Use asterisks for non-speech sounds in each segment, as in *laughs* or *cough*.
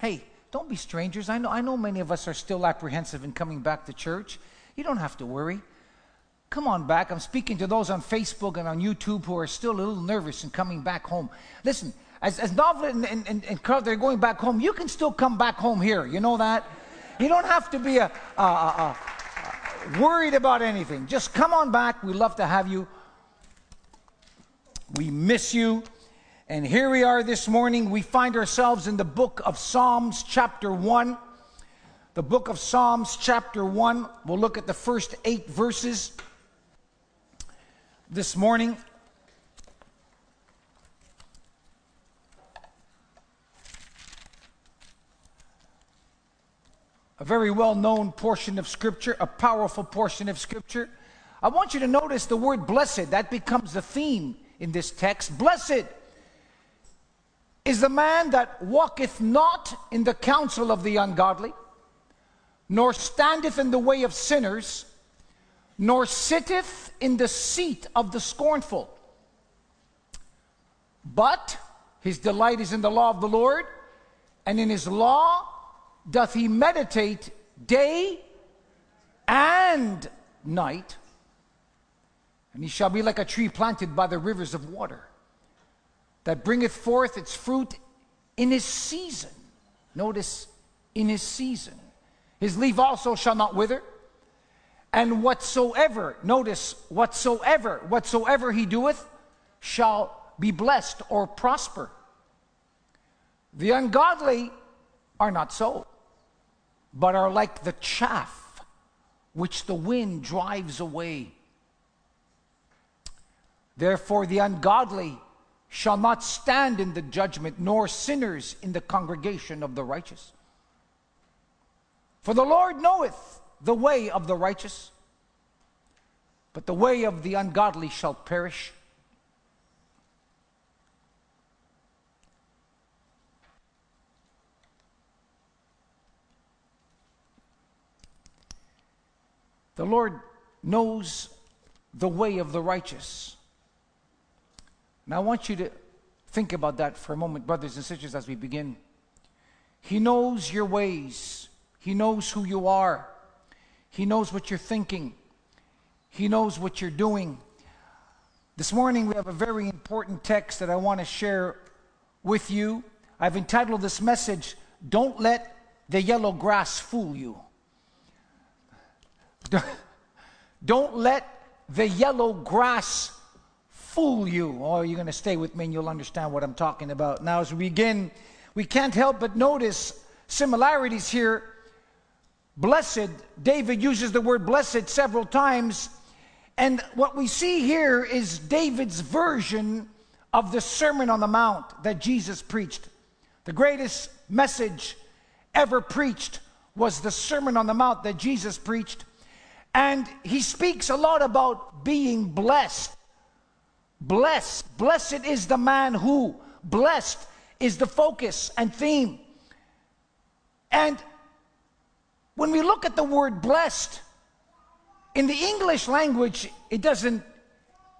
Hey, don't be strangers. I know, I know many of us are still apprehensive in coming back to church. You don't have to worry. Come on back. I'm speaking to those on Facebook and on YouTube who are still a little nervous in coming back home. Listen, as, as Novel and, and, and, and Carl, they're going back home, you can still come back home here. You know that? You don't have to be a, a, a, a worried about anything. Just come on back. We love to have you. We miss you. And here we are this morning. We find ourselves in the book of Psalms, chapter 1. The book of Psalms, chapter 1. We'll look at the first eight verses this morning. A very well known portion of Scripture, a powerful portion of Scripture. I want you to notice the word blessed. That becomes the theme in this text. Blessed is the man that walketh not in the counsel of the ungodly, nor standeth in the way of sinners, nor sitteth in the seat of the scornful. But his delight is in the law of the Lord, and in his law doth he meditate day and night. And he shall be like a tree planted by the rivers of water that bringeth forth its fruit in his season. Notice, in his season. His leaf also shall not wither. And whatsoever, notice, whatsoever, whatsoever he doeth shall be blessed or prosper. The ungodly are not so, but are like the chaff which the wind drives away. Therefore, the ungodly shall not stand in the judgment, nor sinners in the congregation of the righteous. For the Lord knoweth the way of the righteous, but the way of the ungodly shall perish. The Lord knows the way of the righteous now, I want you to think about that for a moment, brothers and sisters, as we begin. He knows your ways, He knows who you are, He knows what you're thinking, He knows what you're doing. This morning, we have a very important text that I want to share with you. I've entitled this message, Don't Let the Yellow Grass Fool You. *laughs* Don't let the yellow grass fool you. Or you're going to stay with me and you'll understand what I'm talking about. Now, as we begin, we can't help but notice similarities here. Blessed, David uses the word blessed several times. And what we see here is David's version of the Sermon on the Mount that Jesus preached. The greatest message ever preached was the Sermon on the Mount that Jesus preached. And he speaks a lot about being blessed. Blessed, blessed is the man who, blessed is the focus and theme. And when we look at the word blessed, in the English language, it doesn't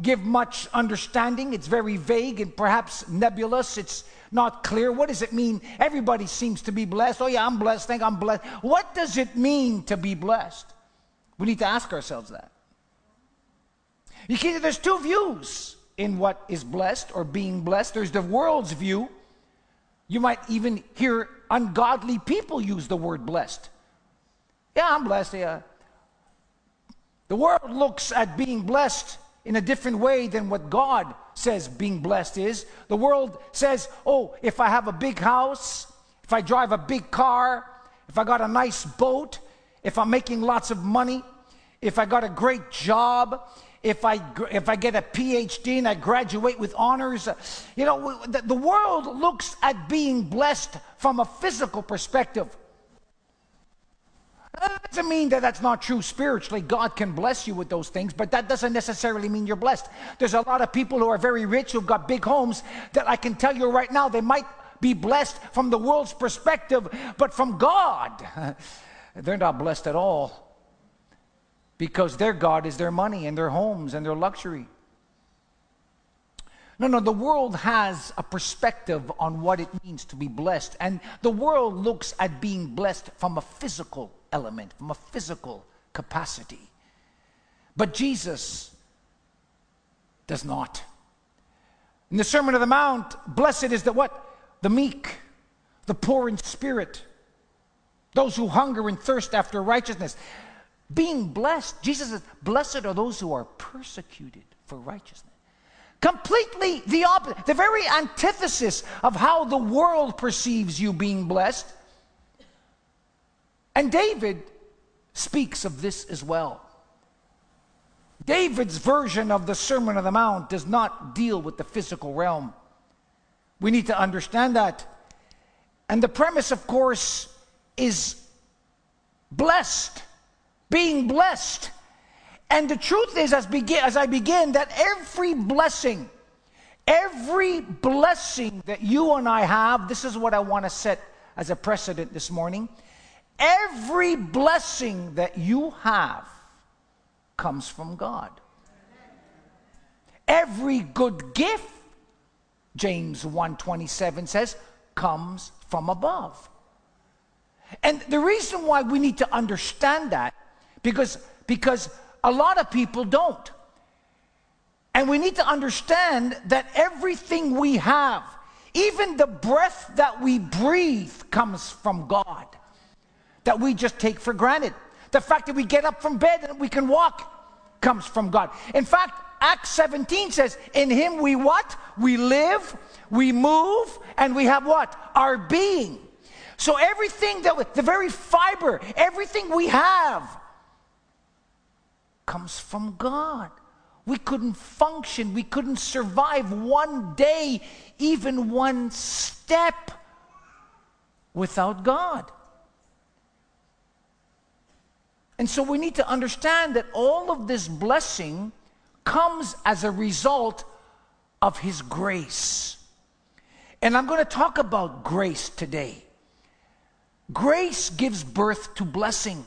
give much understanding. It's very vague and perhaps nebulous. It's not clear. What does it mean? Everybody seems to be blessed. Oh, yeah, I'm blessed. Think I'm blessed. What does it mean to be blessed? We need to ask ourselves that. You see, there's two views in what is blessed or being blessed. There's the world's view. You might even hear ungodly people use the word blessed. Yeah, I'm blessed. Yeah. The world looks at being blessed in a different way than what God says being blessed is. The world says, oh, if I have a big house, if I drive a big car, if I got a nice boat, if I'm making lots of money, if I got a great job, if I, if I get a PhD and I graduate with honors. Uh, you know, the, the world looks at being blessed from a physical perspective. That doesn't mean that that's not true spiritually. God can bless you with those things, but that doesn't necessarily mean you're blessed. There's a lot of people who are very rich who've got big homes that I can tell you right now they might be blessed from the world's perspective, but from God, *laughs* they're not blessed at all because their God is their money and their homes and their luxury. No, no, the world has a perspective on what it means to be blessed. And the world looks at being blessed from a physical element, from a physical capacity. But Jesus does not. In the Sermon on the Mount, blessed is the what? The meek, the poor in spirit, those who hunger and thirst after righteousness. Being blessed, Jesus says, blessed are those who are persecuted for righteousness. Completely the opposite, the very antithesis of how the world perceives you being blessed. And David speaks of this as well. David's version of the Sermon on the Mount does not deal with the physical realm. We need to understand that. And the premise, of course, is blessed, being blessed. And the truth is, as, begin, as I begin, that every blessing, every blessing that you and I have, this is what I want to set as a precedent this morning. Every blessing that you have comes from God. Every good gift, James 1:27 says, comes from above. And the reason why we need to understand that because because a lot of people don't. And we need to understand that everything we have, even the breath that we breathe, comes from God, that we just take for granted. The fact that we get up from bed and we can walk comes from God. In fact, Acts 17 says, In Him we what? We live, we move, and we have what? Our being. So everything that, we, the very fiber, everything we have, comes from God. We couldn't function, we couldn't survive one day, even one step without God. And so we need to understand that all of this blessing comes as a result of His grace. And I'm going to talk about grace today. Grace gives birth to blessing.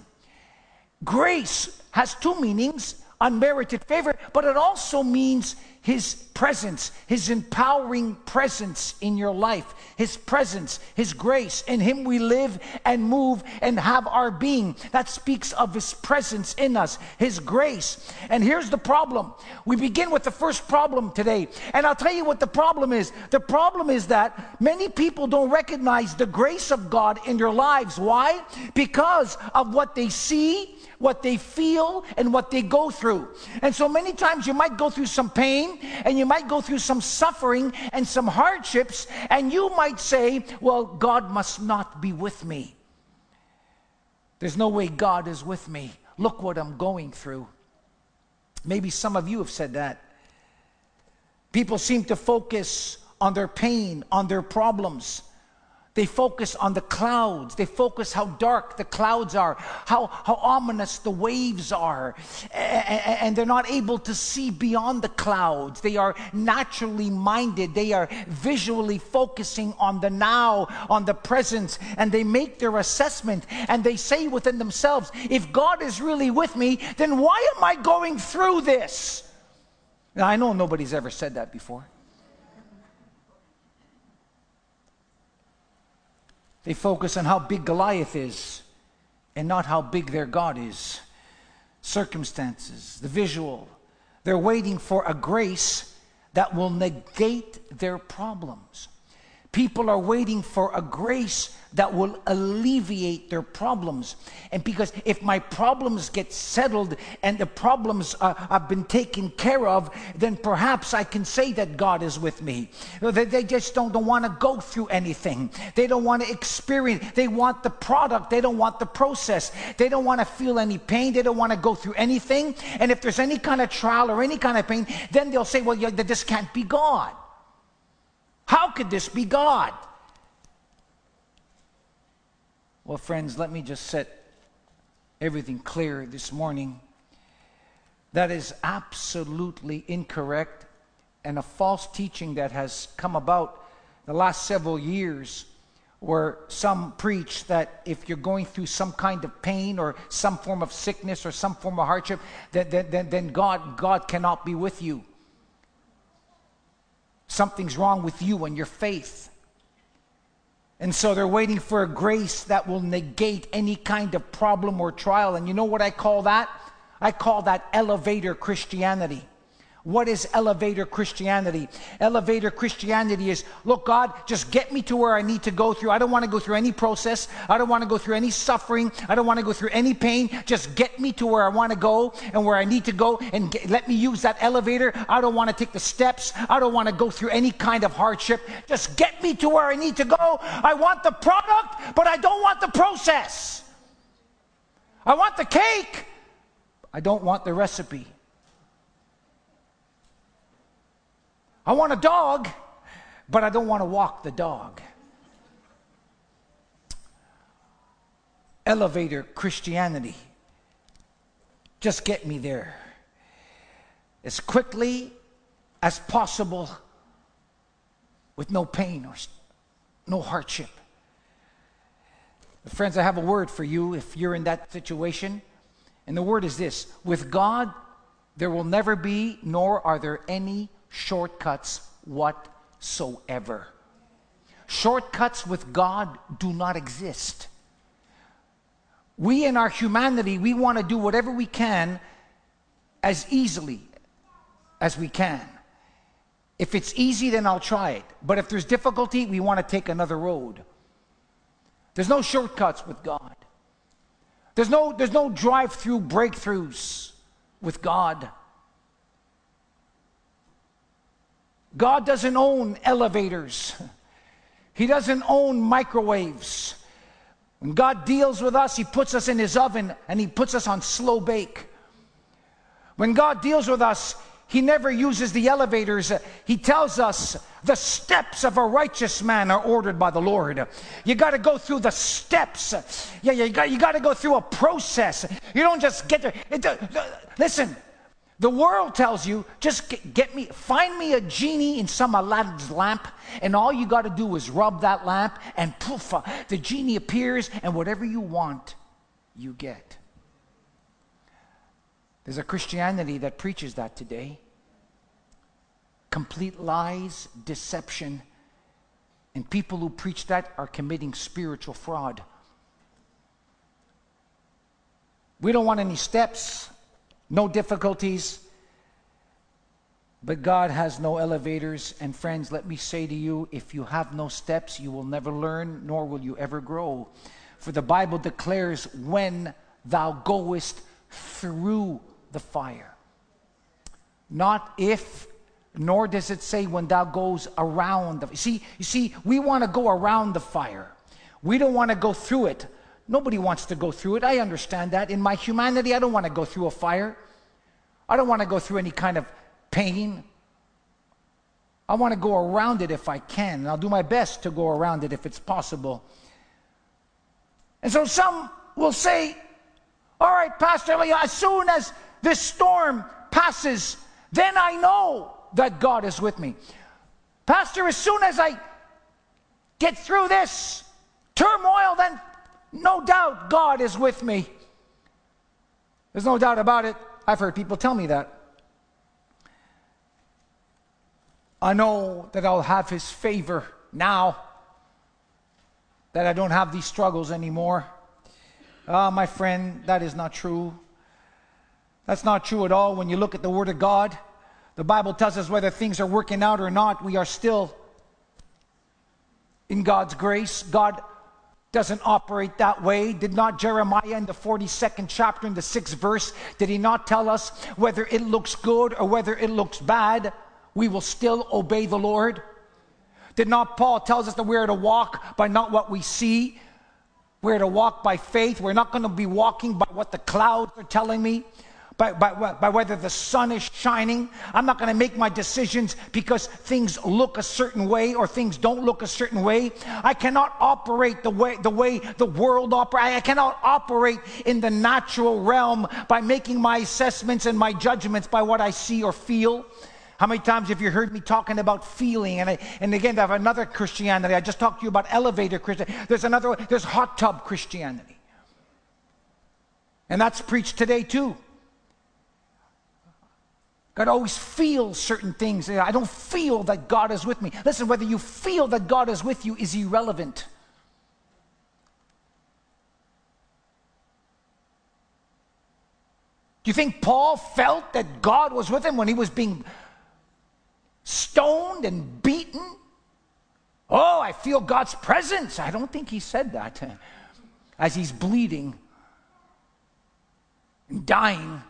Grace has two meanings unmerited favor, but it also means his presence, his empowering presence in your life, his presence, his grace. In him we live and move and have our being. That speaks of his presence in us, his grace. And here's the problem. We begin with the first problem today. And I'll tell you what the problem is. The problem is that many people don't recognize the grace of God in their lives. Why? Because of what they see what they feel and what they go through. And so many times you might go through some pain and you might go through some suffering and some hardships, and you might say, Well, God must not be with me. There's no way God is with me. Look what I'm going through. Maybe some of you have said that. People seem to focus on their pain, on their problems. They focus on the clouds. They focus how dark the clouds are, how, how ominous the waves are. And they're not able to see beyond the clouds. They are naturally minded. They are visually focusing on the now, on the present. And they make their assessment and they say within themselves, if God is really with me, then why am I going through this? Now, I know nobody's ever said that before. They focus on how big Goliath is and not how big their God is. Circumstances, the visual. They're waiting for a grace that will negate their problems. People are waiting for a grace that will alleviate their problems. And because if my problems get settled and the problems uh, have been taken care of, then perhaps I can say that God is with me. They, just don't, don't want to go through anything. They don't want to experience, they want the product, they don't want the process. They don't want to feel any pain, they don't want to go through anything. And if there's any kind of trial or any kind of pain, then they'll say, well, this can't be God. How could this be God? Well, friends, let me just set everything clear this morning. That is absolutely incorrect and a false teaching that has come about the last several years where some preach that if you're going through some kind of pain or some form of sickness or some form of hardship, then, then, then God, God cannot be with you. Something's wrong with you and your faith. And so they're waiting for a grace that will negate any kind of problem or trial. And you know what I call that? I call that elevator Christianity. What is elevator Christianity? Elevator Christianity is look, God, just get me to where I need to go through. I don't want to go through any process. I don't want to go through any suffering. I don't want to go through any pain. Just get me to where I want to go and where I need to go and get, let me use that elevator. I don't want to take the steps. I don't want to go through any kind of hardship. Just get me to where I need to go. I want the product, but I don't want the process. I want the cake. I don't want the recipe. I want a dog, but I don't want to walk the dog. Elevator Christianity. Just get me there as quickly as possible with no pain or no hardship. Friends, I have a word for you if you're in that situation. And the word is this with God, there will never be, nor are there any shortcuts whatsoever. Shortcuts with God do not exist. We, in our humanity, we want to do whatever we can as easily as we can. If it's easy, then I'll try it. But if there's difficulty, we want to take another road. There's no shortcuts with God. There's no, there's no drive through breakthroughs with God. God doesn't own elevators, He doesn't own microwaves. When God deals with us, He puts us in His oven and He puts us on slow bake. When God deals with us, He never uses the elevators. He tells us the steps of a righteous man are ordered by the Lord. You got to go through the steps. Yeah, you got, you got to go through a process. You don't just get there. It, listen, the world tells you, just get, get, me, find me a genie in some Aladdin's lamp, and all you got to do is rub that lamp, and poof, uh, the genie appears, and whatever you want, you get. There's a Christianity that preaches that today. Complete lies, deception, and people who preach that are committing spiritual fraud. We don't want any steps no difficulties. But God has no elevators. And friends, let me say to you if you have no steps, you will never learn, nor will you ever grow. For the Bible declares, when thou goest through the fire. Not if, nor does it say when thou goes around the see, you see, we want to go around the fire. We don't want to go through it. Nobody wants to go through it. I understand that. In my humanity, I don't want to go through a fire. I don't want to go through any kind of pain. I want to go around it if I can, and I'll do my best to go around it if it's possible. And so some will say, All right, Pastor, Leo, as soon as this storm passes, then I know that God is with me. Pastor, as soon as I get through this turmoil, then no doubt God is with me. There's no doubt about it. I've heard people tell me that. I know that I'll have His favor now that I don't have these struggles anymore. Ah, my friend, that is not true. That's not true at all when you look at the Word of God. The Bible tells us whether things are working out or not, we are still in God's grace. God doesn't operate that way. Did not Jeremiah in the 42nd chapter, in the sixth verse, did he not tell us whether it looks good or whether it looks bad, we will still obey the Lord? Did not Paul tells us that we're to walk by not what we see? We're to walk by faith. We're not going to be walking by what the clouds are telling me by, by, by whether the sun is shining. I'm not going to make my decisions because things look a certain way or things don't look a certain way. I cannot operate the way the way the world operates. I cannot operate in the natural realm by making my assessments and my judgments by what I see or feel. How many times have you heard me talking about feeling? And, I, and again, I have another Christianity. I just talked to you about elevator Christianity. There's another, there's hot tub Christianity. And that's preached today too. God always feels certain things. I don't feel that God is with me. Listen, whether you feel that God is with you is irrelevant. Do you think Paul felt that God was with him when he was being stoned and beaten? Oh, I feel God's presence. I don't think he said that as he's bleeding and dying.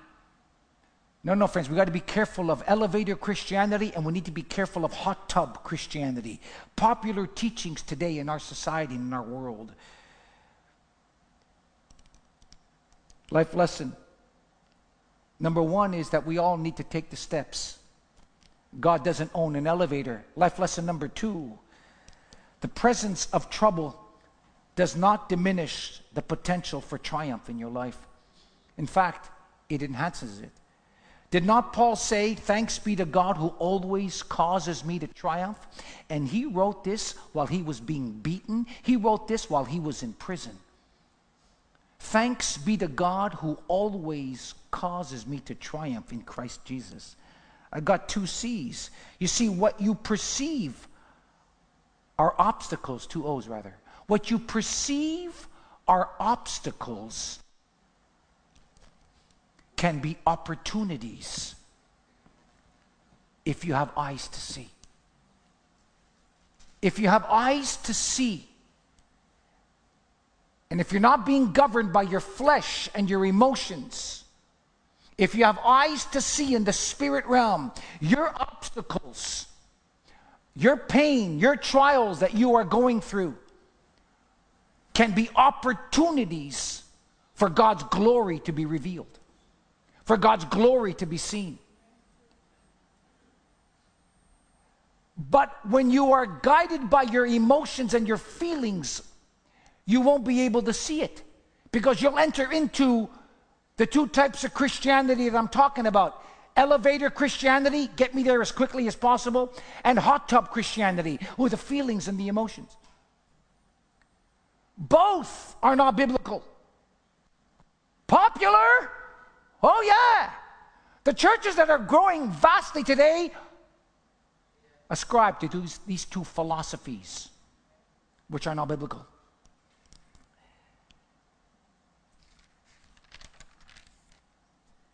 No, no, friends, we got to be careful of elevator Christianity and we need to be careful of hot tub Christianity. Popular teachings today in our society and in our world. Life lesson Number one is that we all need to take the steps. God doesn't own an elevator. Life lesson number two the presence of trouble does not diminish the potential for triumph in your life. In fact, it enhances it. Did not Paul say, Thanks be to God who always causes me to triumph? And he wrote this while he was being beaten, he wrote this while he was in prison. Thanks be to God who always causes me to triumph in Christ Jesus. I got two C's. You see, what you perceive are obstacles, two O's rather. What you perceive are obstacles can be opportunities if you have eyes to see. If you have eyes to see, and if you're not being governed by your flesh and your emotions, if you have eyes to see in the spirit realm, your obstacles, your pain, your trials that you are going through can be opportunities for God's glory to be revealed, for God's glory to be seen. But when you are guided by your emotions and your feelings you won't be able to see it because you'll enter into the two types of Christianity that I'm talking about elevator Christianity, get me there as quickly as possible, and hot tub Christianity, with the feelings and the emotions. Both are not biblical. Popular? Oh, yeah. The churches that are growing vastly today ascribe to these, two philosophies, which are not biblical.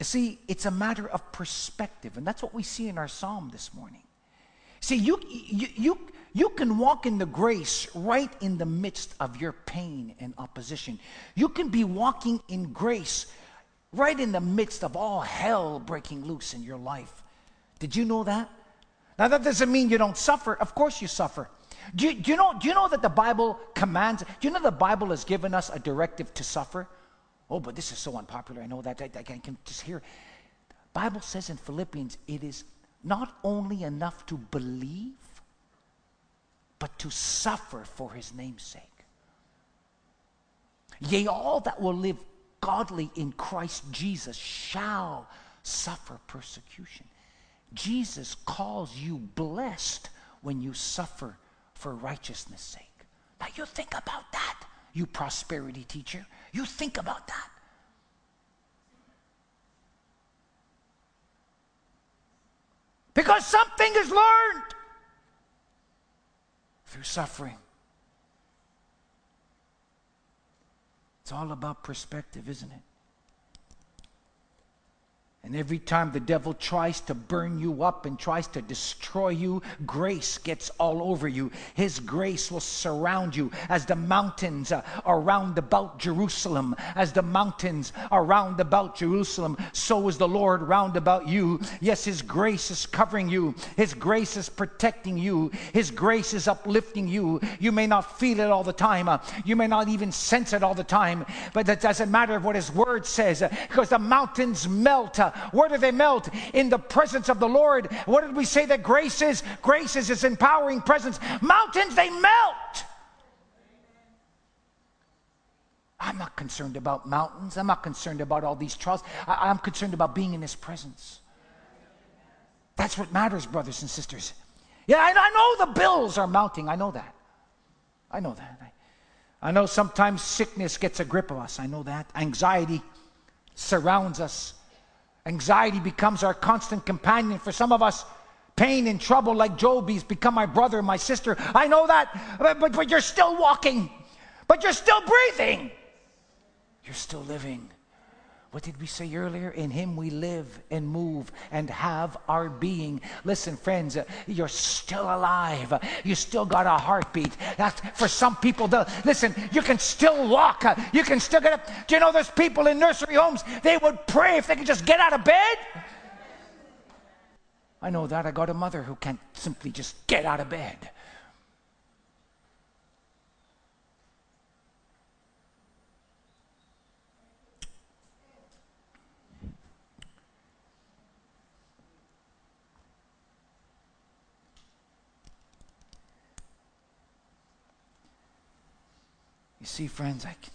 See, it's a matter of perspective, and that's what we see in our psalm this morning. See, you, you, you, you can walk in the grace right in the midst of your pain and opposition. You can be walking in grace right in the midst of all hell breaking loose in your life. Did you know that? Now, that doesn't mean you don't suffer. Of course, you suffer. Do you, do you, know, do you know that the Bible commands, do you know the Bible has given us a directive to suffer? Oh, but this is so unpopular. I know that. I, I can just hear. Bible says in Philippians, it is not only enough to believe, but to suffer for his name's sake. Yea, all that will live godly in Christ Jesus shall suffer persecution. Jesus calls you blessed when you suffer for righteousness' sake. Now you think about that, you prosperity teacher. You think about that. Because something is learned through suffering. It's all about perspective, isn't it? And every time the devil tries to burn you up and tries to destroy you, grace gets all over you. His grace will surround you as the mountains uh, are round about Jerusalem. As the mountains are round about Jerusalem, so is the Lord round about you. Yes, His grace is covering you, His grace is protecting you, His grace is uplifting you. You may not feel it all the time, uh, you may not even sense it all the time, but that doesn't matter what His word says uh, because the mountains melt. Where do they melt? In the presence of the Lord. What did we say that grace is? Grace is His empowering presence. Mountains, they melt. I'm not concerned about mountains. I'm not concerned about all these trials. I, am concerned about being in His presence. That's what matters, brothers and sisters. Yeah, I, I know the bills are mounting. I know that. I know that. I, I know sometimes sickness gets a grip of us. I know that. Anxiety surrounds us. Anxiety becomes our constant companion. For some of us, pain and trouble like Job, he's become my brother, my sister. I know that, but, but, but you're still walking, but you're still breathing, you're still living. What did we say earlier? In Him we live and move and have our being. Listen, friends, uh, you're still alive. You still got a heartbeat. That's for some people. The, listen, you can still walk. Uh, you can still get up. Do you know there's people in nursery homes? They would pray if they could just get out of bed. I know that. I got a mother who can't simply just get out of bed. See, friends, I can,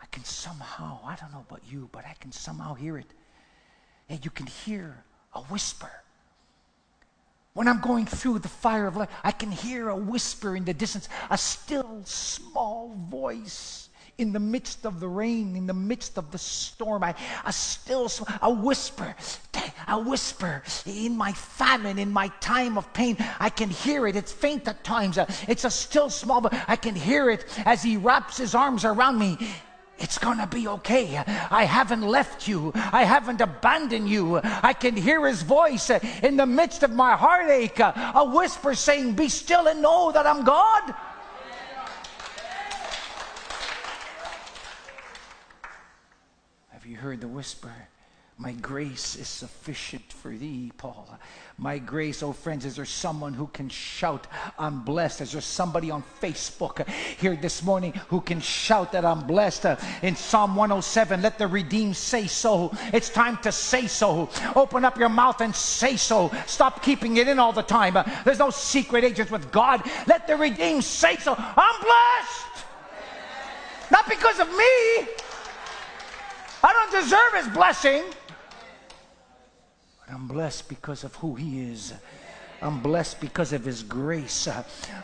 I can somehow, I don't know about you, but I can somehow hear it. And you can hear a whisper. When I'm going through the fire of life, I can hear a whisper in the distance, a still small voice in the midst of the rain, in the midst of the storm. I still, a whisper, a whisper in my famine, in my time of pain. I can hear it. It's faint at times. Uh, it's a still small, but I can hear it as he wraps his arms around me. It's gonna be okay. I haven't left you. I haven't abandoned you. I can hear his voice uh, in the midst of my heartache, uh, a whisper saying, Be still and know that I'm God. Have you heard the whisper? My grace is sufficient for thee, Paul. My grace, oh friends, is there someone who can shout, I'm blessed? Is there somebody on Facebook here this morning who can shout that I'm blessed? Uh, in Psalm 107, let the redeemed say so. It's time to say so. Open up your mouth and say so. Stop keeping it in all the time. Uh, there's no secret agents with God. Let the redeemed say so. I'm blessed. Not because of me. I don't deserve his blessing. But I'm blessed because of who He is. I'm blessed because of His grace.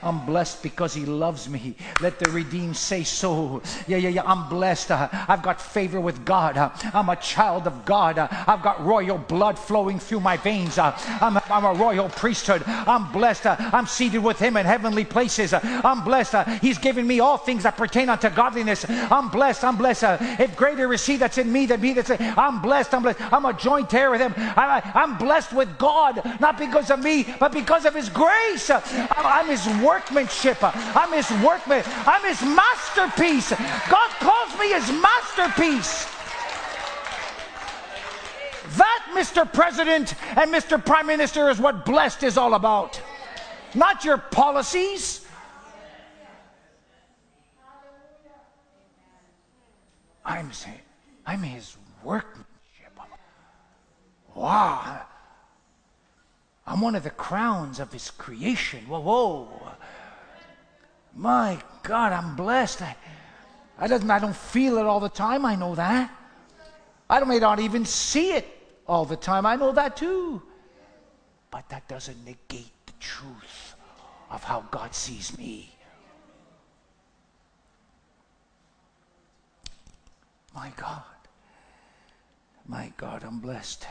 I'm blessed because He loves me. Let the redeemed say so. Yeah, yeah, yeah. I'm blessed. I've got favor with God. I'm a child of God. I've got royal blood flowing through my veins. I'm a, I'm a royal priesthood. I'm blessed. I'm seated with Him in heavenly places. I'm blessed. He's given me all things that pertain unto godliness. I'm blessed. I'm blessed. If greater is He that's in me than me that's in, I'm blessed. I'm blessed. I'm a joint heir with Him. I, I'm blessed with God, not because of me, but but because of His grace. I'm His workmanship. I'm His workman. I'm His masterpiece. God calls me His masterpiece. That, Mr. President and Mr. Prime Minister, is what blessed is all about. Not your policies. I'm I'm his workmanship. Wow. I'm one of the crowns of his creation. Whoa, whoa. My God, I'm blessed. I, I, doesn't, I don't feel it all the time. I know that. I may not even see it all the time. I know that too. But that doesn't negate the truth of how God sees me. My God. My God, I'm blessed.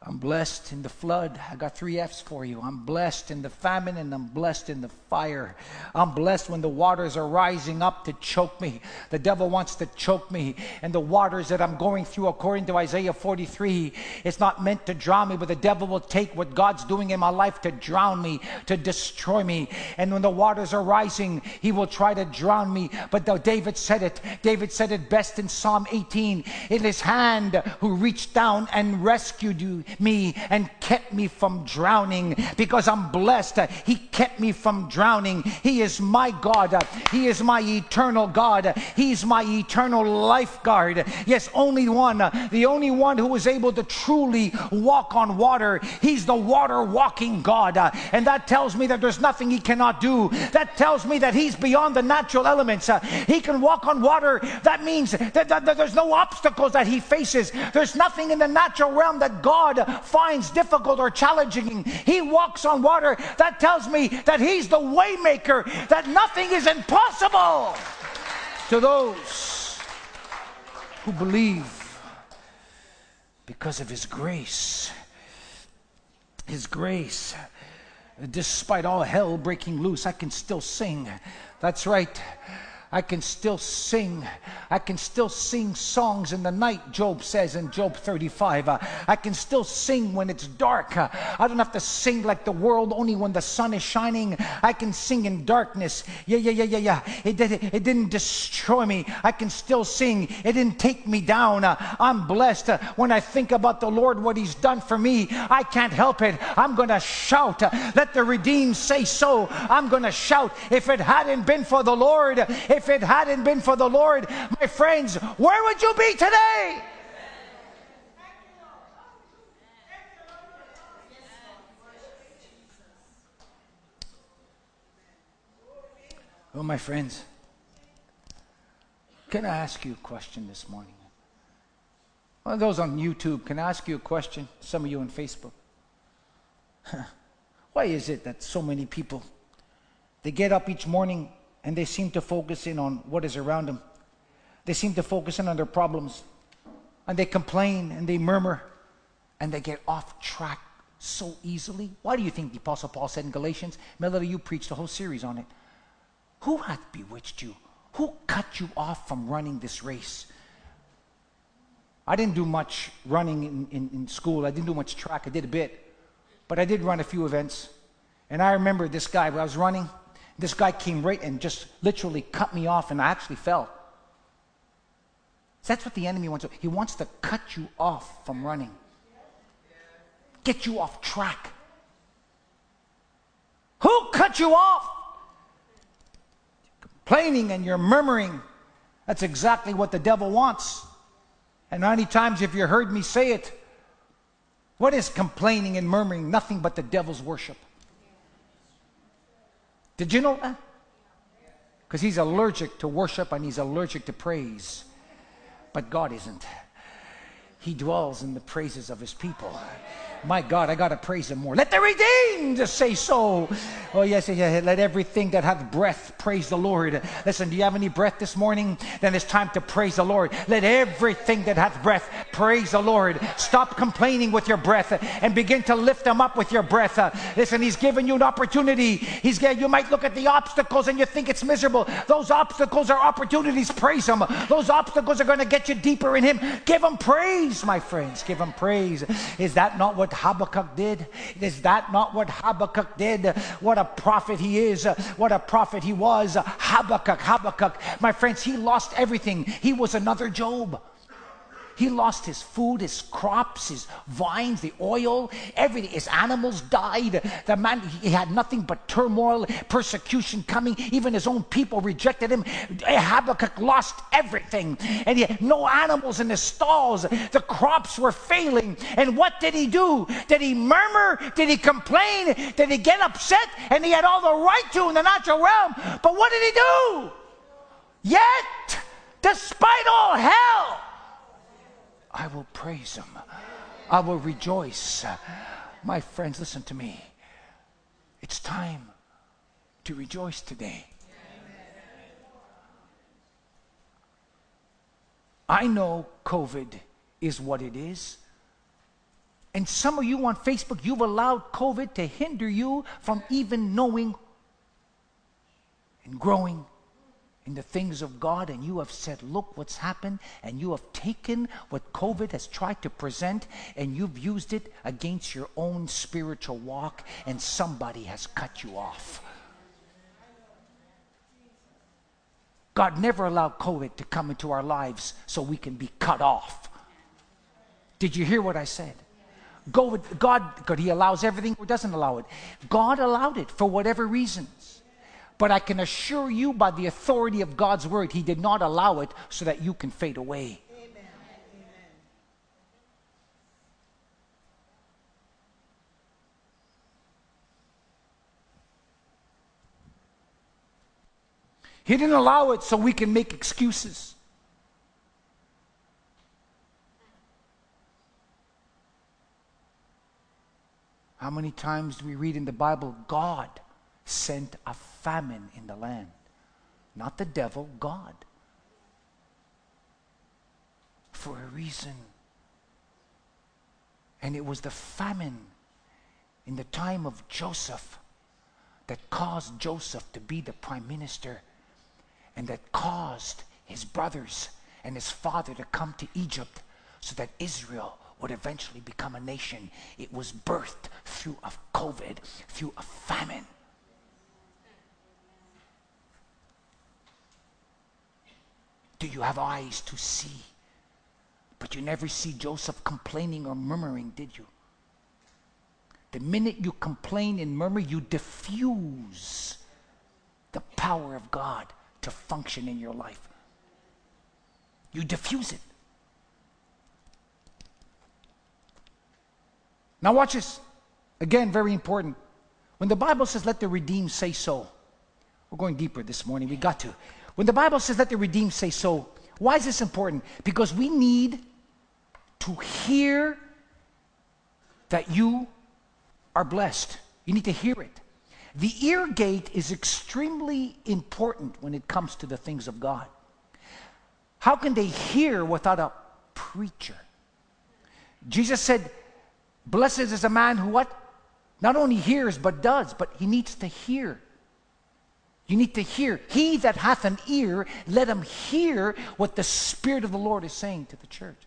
I'm blessed in the flood. I got three F's for you. I'm blessed in the famine and I'm blessed in the fire. I'm blessed when the waters are rising up to choke me. The devil wants to choke me. And the waters that I'm going through, according to Isaiah 43, it's not meant to drown me, but the devil will take what God's doing in my life to drown me, to destroy me. And when the waters are rising, he will try to drown me. But though David said it, David said it best in Psalm 18 in his hand who reached down and rescued you me and kept me from drowning because I'm blessed. He kept me from drowning. He is my God. He is my eternal God. He's my eternal lifeguard. Yes, only one, the only one who is able to truly walk on water. He's the water walking God. And that tells me that there's nothing he cannot do. That tells me that he's beyond the natural elements. He can walk on water. That means that, that, that there's no obstacles that he faces. There's nothing in the natural realm that God finds difficult or challenging, he walks on water. That tells me that he's the waymaker, that nothing is impossible to those who believe. because of His grace. His grace. Despite all hell breaking loose, I can still sing. That's right. I can still sing. I can still sing songs in the night, Job says in Job 35. Uh, I can still sing when it's dark. Uh, I don't have to sing like the world only when the sun is shining. I can sing in darkness. Yeah, yeah, yeah, yeah, yeah. It, did, it didn't destroy me. I can still sing. It didn't take me down. Uh, I'm blessed. Uh, when I think about the Lord, what He's done for me, I can't help it. I'm going to shout. Uh, let the redeemed say so. I'm going to shout. If it hadn't been for the Lord, if it hadn't been for the Lord, my friends, where would you be today? Well, my friends, can I ask you a question this morning? Those on YouTube, can I ask you a question? Some of you on Facebook. *laughs* Why is it that so many people they get up each morning and they seem to focus in on what is around them. They seem to focus in on their problems and they complain and they murmur and they get off track so easily. Why do you think the Apostle Paul said in Galatians? Melody, you preached a whole series on it. Who hath bewitched you? Who cut you off from running this race? I didn't do much running in, in, in, school. I didn't do much track. I did a bit. But I did run a few events. And I remember this guy, when I was running, this guy came right and just literally cut me off, and I actually fell. That's what the enemy wants. He wants to cut you off from running, get you off track. Who cut you off? Complaining and you're murmuring. That's exactly what the devil wants. And many times, if you heard me say it, what is complaining and murmuring? Nothing but the devil's worship. Did you know that? Because he's allergic to worship and he's allergic to praise. But God isn't. He dwells in the praises of his people. My God, I got to praise him more. Let the redeemed say so. Oh, yes, yes, let everything that hath breath praise the Lord. Listen, do you have any breath this morning? Then it's time to praise the Lord. Let everything that hath breath praise the Lord. Stop complaining with your breath and begin to lift them up with your breath. listen, He's given you an opportunity. He's you might look at the obstacles and you think it's miserable. Those obstacles are opportunities. Praise Him. Those obstacles are going to get you deeper in Him. Give Him praise, my friends. Give Him praise. Is that not what what Habakkuk did? Is that not what Habakkuk did? What a prophet he is. What a prophet he was. Habakkuk, Habakkuk. My friends, he lost everything. He was another Job. He lost his food, his crops, his vines, the oil, everything. His animals died. The man, he had nothing but turmoil, persecution coming. Even his own people rejected him. Habakkuk lost everything. And he had no animals in his stalls. The crops were failing. And what did he do? Did he murmur? Did he complain? Did he get upset? And he had all the right to in the natural realm. But what did he do? Yet, despite all hell, I will praise him. I will rejoice. My friends, listen to me. It's time to rejoice today. I know COVID is what it is. And some of you on Facebook, you've allowed COVID to hinder you from even knowing and growing in the things of God and you have said, Look what's happened, and you have taken what COVID has tried to present and you've used it against your own spiritual walk, and somebody has cut you off. God never allowed COVID to come into our lives so we can be cut off. Did you hear what I said? God, God, God, He allows everything or doesn't allow it. God allowed it for whatever reasons. But I can assure you by the authority of God's word, He did not allow it so that you can fade away. He didn't allow it so we can make excuses. How many times do we read in the Bible, God sent a famine in the land. Not the devil, God. For a reason. And it was the famine in the time of Joseph that caused Joseph to be the prime minister and that caused his brothers and his father to come to Egypt so that Israel would eventually become a nation. It was birthed through a COVID, through a famine. Do you have eyes to see? But you never see Joseph complaining or murmuring, did you? The minute you complain and murmur, you diffuse the power of God to function in your life. You diffuse it. Now, watch this. Again, very important. When the Bible says, let the redeemed say so, we're going deeper this morning. We got to. When the Bible says, let the redeemed say so, why is this important? Because we need to hear that you are blessed. You need to hear it. The ear gate is extremely important when it comes to the things of God. How can they hear without a preacher? Jesus said, Blessed is a man who what? Not only hears, but does, but he needs to hear. You need to hear. He that hath an ear, let him hear what the Spirit of the Lord is saying to the church.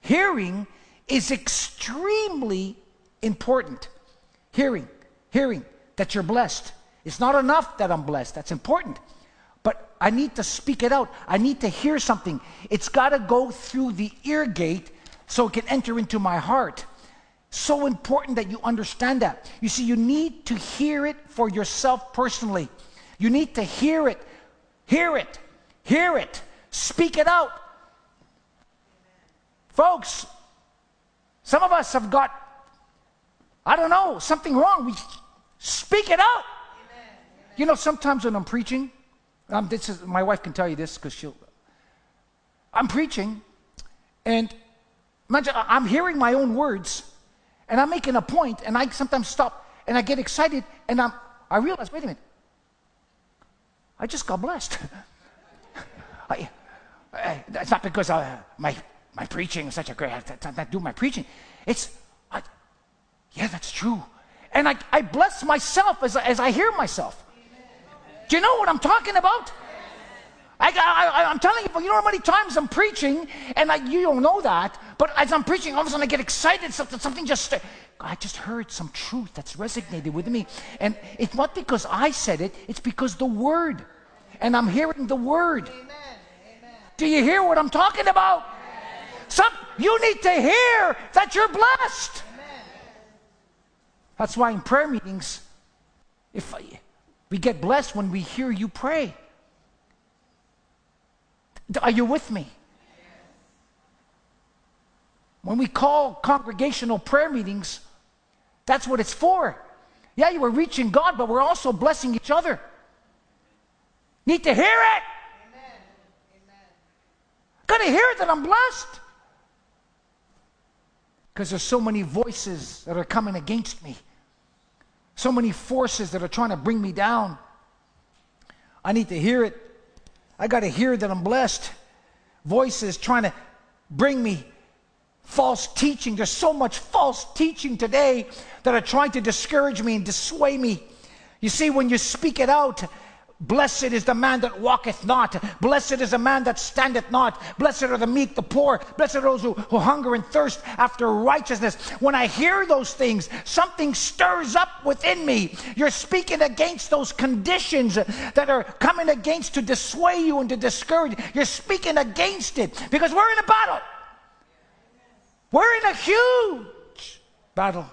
Hearing is extremely important. Hearing, hearing that you're blessed. It's not enough that I'm blessed, that's important. But I need to speak it out. I need to hear something. It's got to go through the ear gate so it can enter into my heart. So important that you understand that. You see, you need to hear it for yourself personally. You need to hear it, hear it, hear it, speak it out. Folks, some of us have got, I don't know, something wrong. We speak it out. Amen. You know, sometimes when I'm preaching, um, this is, my wife can tell you this because she'll, I'm preaching, and imagine I'm hearing my own words, and I'm making a point, and I sometimes stop, and I get excited, and I'm, I realize, wait a minute, I just got blessed. *laughs* I, I, it's not because I, my my preaching is such a great, I, do my preaching. It's, I, yeah, that's true. And I, I bless myself as, as I hear myself. Do you know what I'm talking about? I, I, am telling you, you know how many times I'm preaching, and I, you don't know that, but as I'm preaching, all of a sudden I get excited, something, something just, I just heard some truth that's resonated with me. And it's not because I said it, it's because the Word. And I'm hearing the Word. Amen. Amen. Do you hear what I'm talking about? Some, you need to hear that you're blessed. Amen. That's why in prayer meetings, if we get blessed when we hear you pray. Are you with me? When we call congregational prayer meetings, that's what it's for. Yeah, you were reaching God, but we're also blessing each other. Need to hear it. Amen. Amen. Gotta hear that I'm blessed because there's so many voices that are coming against me, so many forces that are trying to bring me down. I need to hear it. I got to hear that I'm blessed. Voices trying to bring me false teaching. There's so much false teaching today that are trying to discourage me and dissuade me. You see, when you speak it out, Blessed is the man that walketh not. Blessed is the man that standeth not. Blessed are the meek, the poor. Blessed are those who, who hunger and thirst after righteousness. When I hear those things, something stirs up within me. You're speaking against those conditions that are coming against to dissuade you and to discourage. You're speaking against it because we're in a battle. We're in a huge battle.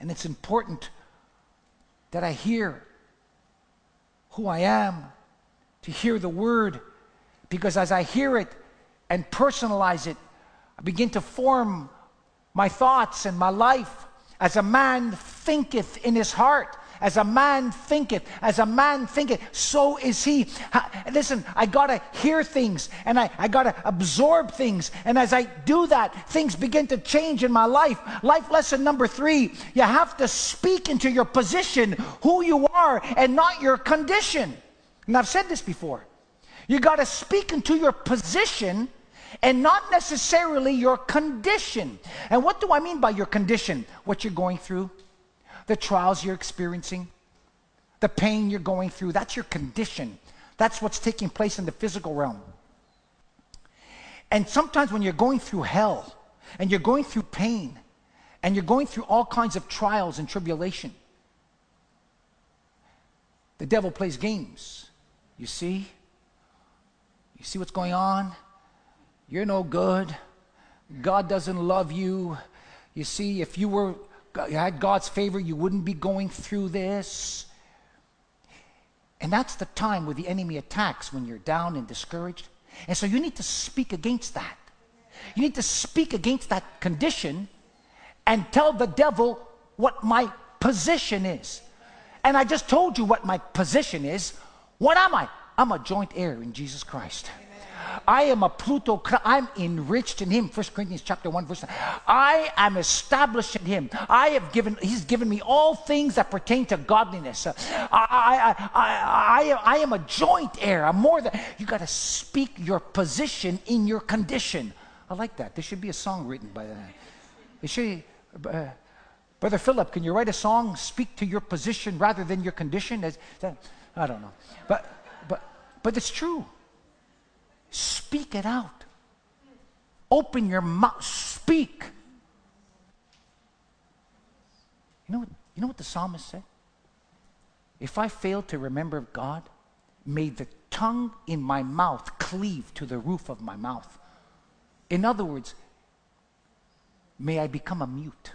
And it's important that I hear who I am, to hear the word, because as I hear it and personalize it, I begin to form my thoughts and my life as a man thinketh in his heart. As a man thinketh, as a man thinketh, so is he. Listen, I gotta hear things and I, I gotta absorb things. And as I do that, things begin to change in my life. Life lesson number three you have to speak into your position, who you are, and not your condition. And I've said this before. You gotta speak into your position and not necessarily your condition. And what do I mean by your condition? What you're going through, the trials you're experiencing, the pain you're going through. That's your condition. That's what's taking place in the physical realm. And sometimes when you're going through hell and you're going through pain and you're going through all kinds of trials and tribulation, the devil plays games. You see? You see what's going on? You're no good. God doesn't love you. You see, if you were had God's favor, you wouldn't be going through this. And that's the time where the enemy attacks when you're down and discouraged. And so you need to speak against that. You need to speak against that condition and tell the devil what my position is. And I just told you what my position is. What am I? I'm a joint heir in Jesus Christ. I am a Pluto. I'm enriched in Him. 1 Corinthians chapter 1, verse 9. I am established in Him. I have given, He's given me all things that pertain to godliness. I, I, I, I, I am a joint heir. I'm more than, you got to speak your position in your condition. I like that. There should be a song written by that. It should, uh, Brother Philip, can you write a song, speak to your position rather than your condition? As, that, I don't know. But, but, but it's true. Speak it out. Open your mouth. Speak. You know, what, you know what the psalmist said? If I fail to remember God, may the tongue in my mouth cleave to the roof of my mouth. In other words, may I become a mute.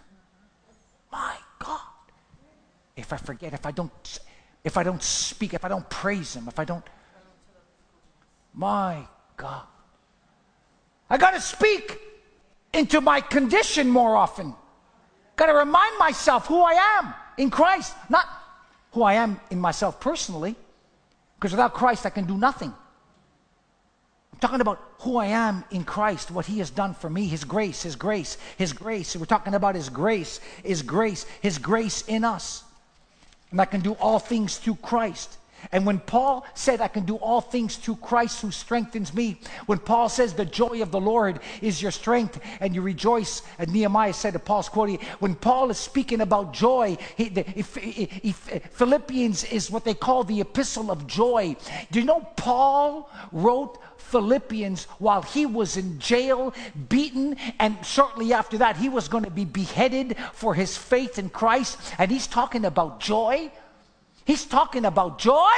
My God. If I forget, if I don't if I don't speak, if I don't praise him, if I don't my God. I got to speak into my condition more often. Got to remind myself who I am in Christ, not who I am in myself personally, because without Christ I can do nothing. I'm talking about who I am in Christ, what He has done for me, His grace, His grace, His grace. We're talking about His grace, His grace, His grace in us. And I can do all things through Christ. And when Paul said, I can do all things through Christ who strengthens me, when Paul says, the joy of the Lord is your strength and you rejoice, and Nehemiah said to Paul's quoting, when Paul is speaking about joy, he, the, if, if, if Philippians is what they call the epistle of joy. Do you know Paul wrote Philippians while he was in jail, beaten, and shortly after that, he was going to be beheaded for his faith in Christ, and he's talking about joy? He's talking about joy.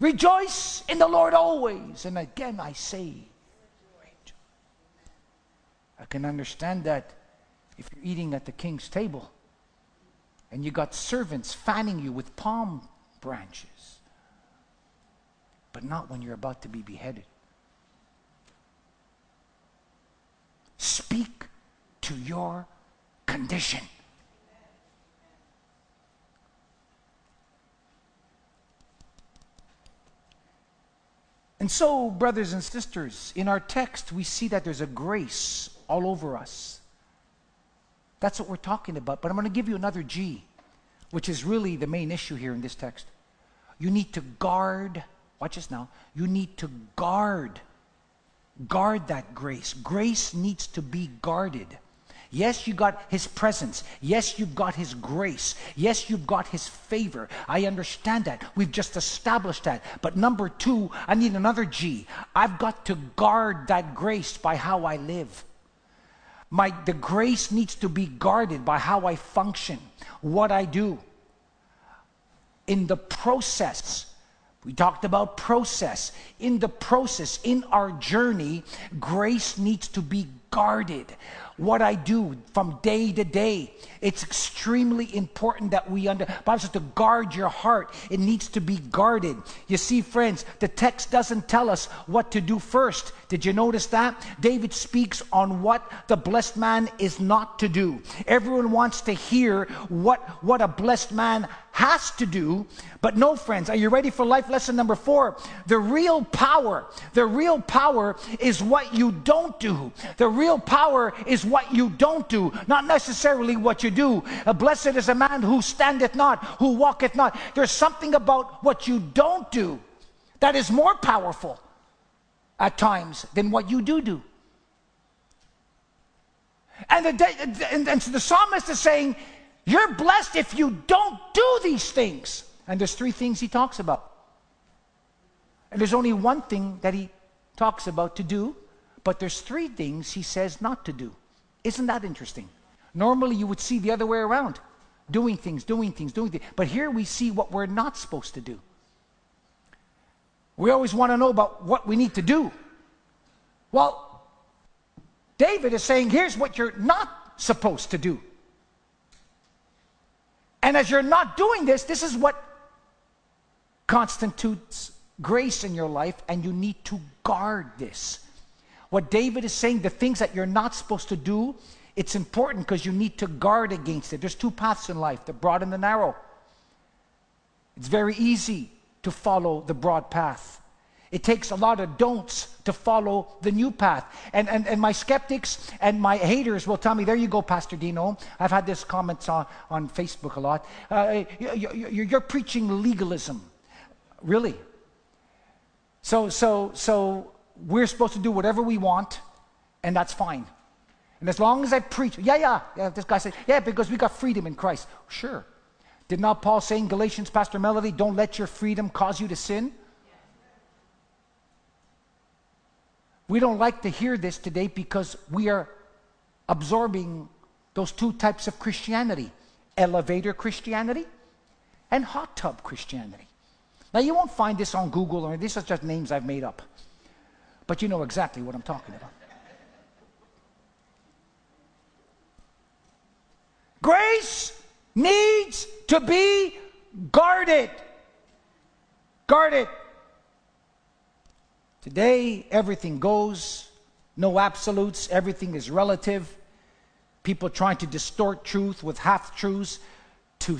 Rejoice in the Lord always. And again, I say, I can understand that if you're eating at the king's table and you got servants fanning you with palm branches, but not when you're about to be beheaded. Speak to your condition. And so, brothers and sisters, in our text, we see that there's a grace all over us. That's what we're talking about. But I'm going to give you another G, which is really the main issue here in this text. You need to guard, watch this now, you need to guard, guard that grace. Grace needs to be guarded. Yes, you got his presence. Yes, you've got his grace. Yes, you've got his favor. I understand that. We've just established that. But number two, I need another G. I've got to guard that grace by how I live. My, the grace needs to be guarded by how I function, what I do. In the process, we talked about process. In the process, in our journey, grace needs to be guarded what I do from day to day. It's extremely important that we under Bible says to guard your heart. It needs to be guarded. You see, friends, the text doesn't tell us what to do first. Did you notice that? David speaks on what the blessed man is not to do. Everyone wants to hear what, what a blessed man has to do. But no, friends, are you ready for life lesson number four? The real power, the real power is what you don't do. The real power is what you don't do, not necessarily what you do. A blessed is a man who standeth not, who walketh not. There's something about what you don't do that is more powerful. at times than what you do do. And the, and, the psalmist is saying, You're blessed if you don't do these things. And there's three things he talks about. And there's only one thing that he talks about to do, but there's three things he says not to do. Isn't that interesting? Normally you would see the other way around doing things, doing things, doing things. But here we see what we're not supposed to do. We always want to know about what we need to do. Well, David is saying, here's what you're not supposed to do. And as you're not doing this, this is what constitutes grace in your life, and you need to guard this. What David is saying, the things that you're not supposed to do, it's important because you need to guard against it. There's two paths in life the broad and the narrow. It's very easy to follow the broad path. It takes a lot of don'ts to follow the new path. And, and, and my skeptics and my haters will tell me, there you go, Pastor Dino. I've had this comments on, on Facebook a lot. Uh, you, you're preaching legalism. Really? So, so, so we're supposed to do whatever we want, and that's fine. And as long as I preach, yeah, yeah, yeah, this guy said, yeah, because we got freedom in Christ. Sure. Did not Paul say in Galatians, Pastor Melody, don't let your freedom cause you to sin? We don't like to hear this today because we are absorbing those two types of Christianity elevator Christianity and hot tub Christianity. Now, you won't find this on Google or these are just names I've made up, but you know exactly what I'm talking about. Grace needs to be guarded. Guarded. Today, everything goes, no absolutes, everything is relative. People trying to distort truth with half truths to,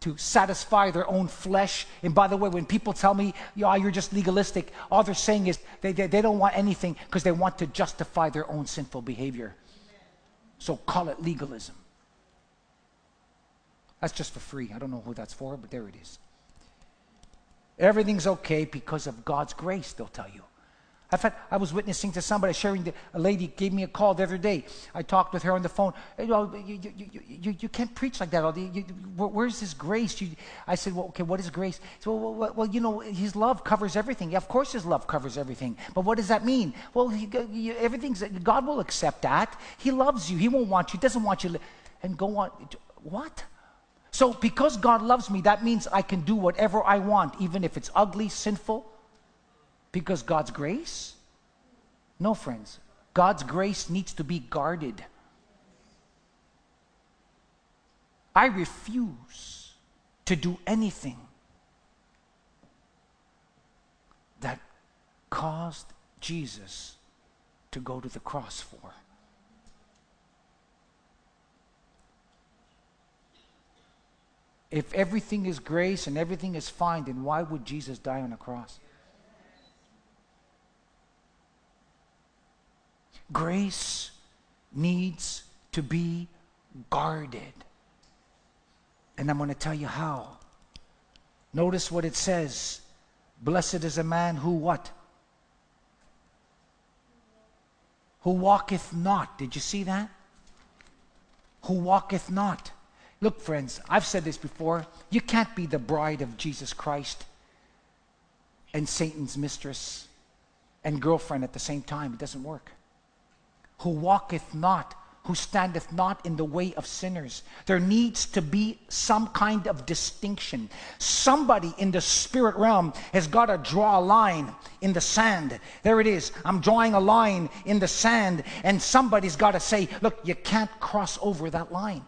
to satisfy their own flesh. And by the way, when people tell me, yeah, you're just legalistic, all they're saying is they, they, they don't want anything because they want to justify their own sinful behavior. So call it legalism. That's just for free. I don't know who that's for, but there it is. Everything's okay because of God's grace, they'll tell you. In fact, I was witnessing to somebody sharing, the, a lady gave me a call the other day. I talked with her on the phone. You, know, you, you, you, you can't preach like that. where's this grace? I said, well, okay, what is grace? Well, well, well, you know, his love covers everything. Yeah, of course his love covers everything. But what does that mean? Well, he, everything's, God will accept that. He loves you. He won't want you. Doesn't want you. and go on. What? So, because God loves me, that means I can do whatever I want, even if it's ugly, sinful, because God's grace? No, friends. God's grace needs to be guarded. I refuse to do anything that caused Jesus to go to the cross for. If everything is grace and everything is fine, then why would Jesus die on a cross? Grace needs to be guarded. And I'm going to tell you how. Notice what it says. Blessed is a man who what? Who walketh not. Did you see that? Who walketh not. Look, friends, I've said this before. You can't be the bride of Jesus Christ and Satan's mistress and girlfriend at the same time. It doesn't work. Who walketh not, who standeth not in the way of sinners. There needs to be some kind of distinction. Somebody in the spirit realm has got to draw a line in the sand. There it is. I'm drawing a line in the sand, and somebody's got to say, Look, you can't cross over that line.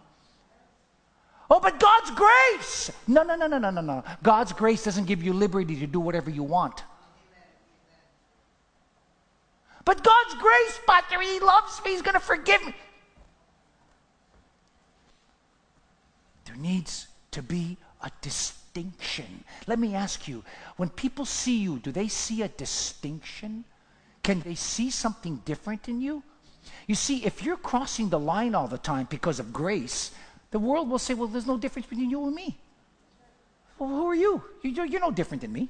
Oh, but God's grace. No, no, no, no, no, no, no. God's grace doesn't give you liberty to do whatever you want. But God's grace, Pastor, He loves me. He's going to forgive me. There needs to be a distinction. Let me ask you when people see you, do they see a distinction? Can they see something different in you? You see, if you're crossing the line all the time because of grace, the world will say, well, there's no difference between you and me. Well, who are you? You're no different than me.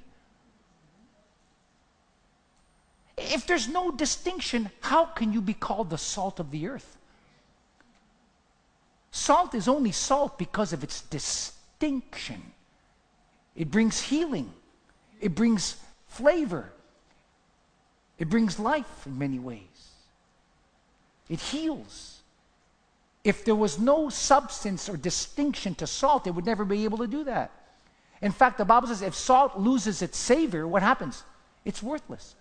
If there's no distinction, how can you be called the salt of the earth? Salt is only salt because of its distinction. It brings healing, it brings flavor, it brings life in many ways, it heals. If there was no substance or distinction to salt, it would never be able to do that. In fact, the Bible says if salt loses its savor, what happens? It's worthless.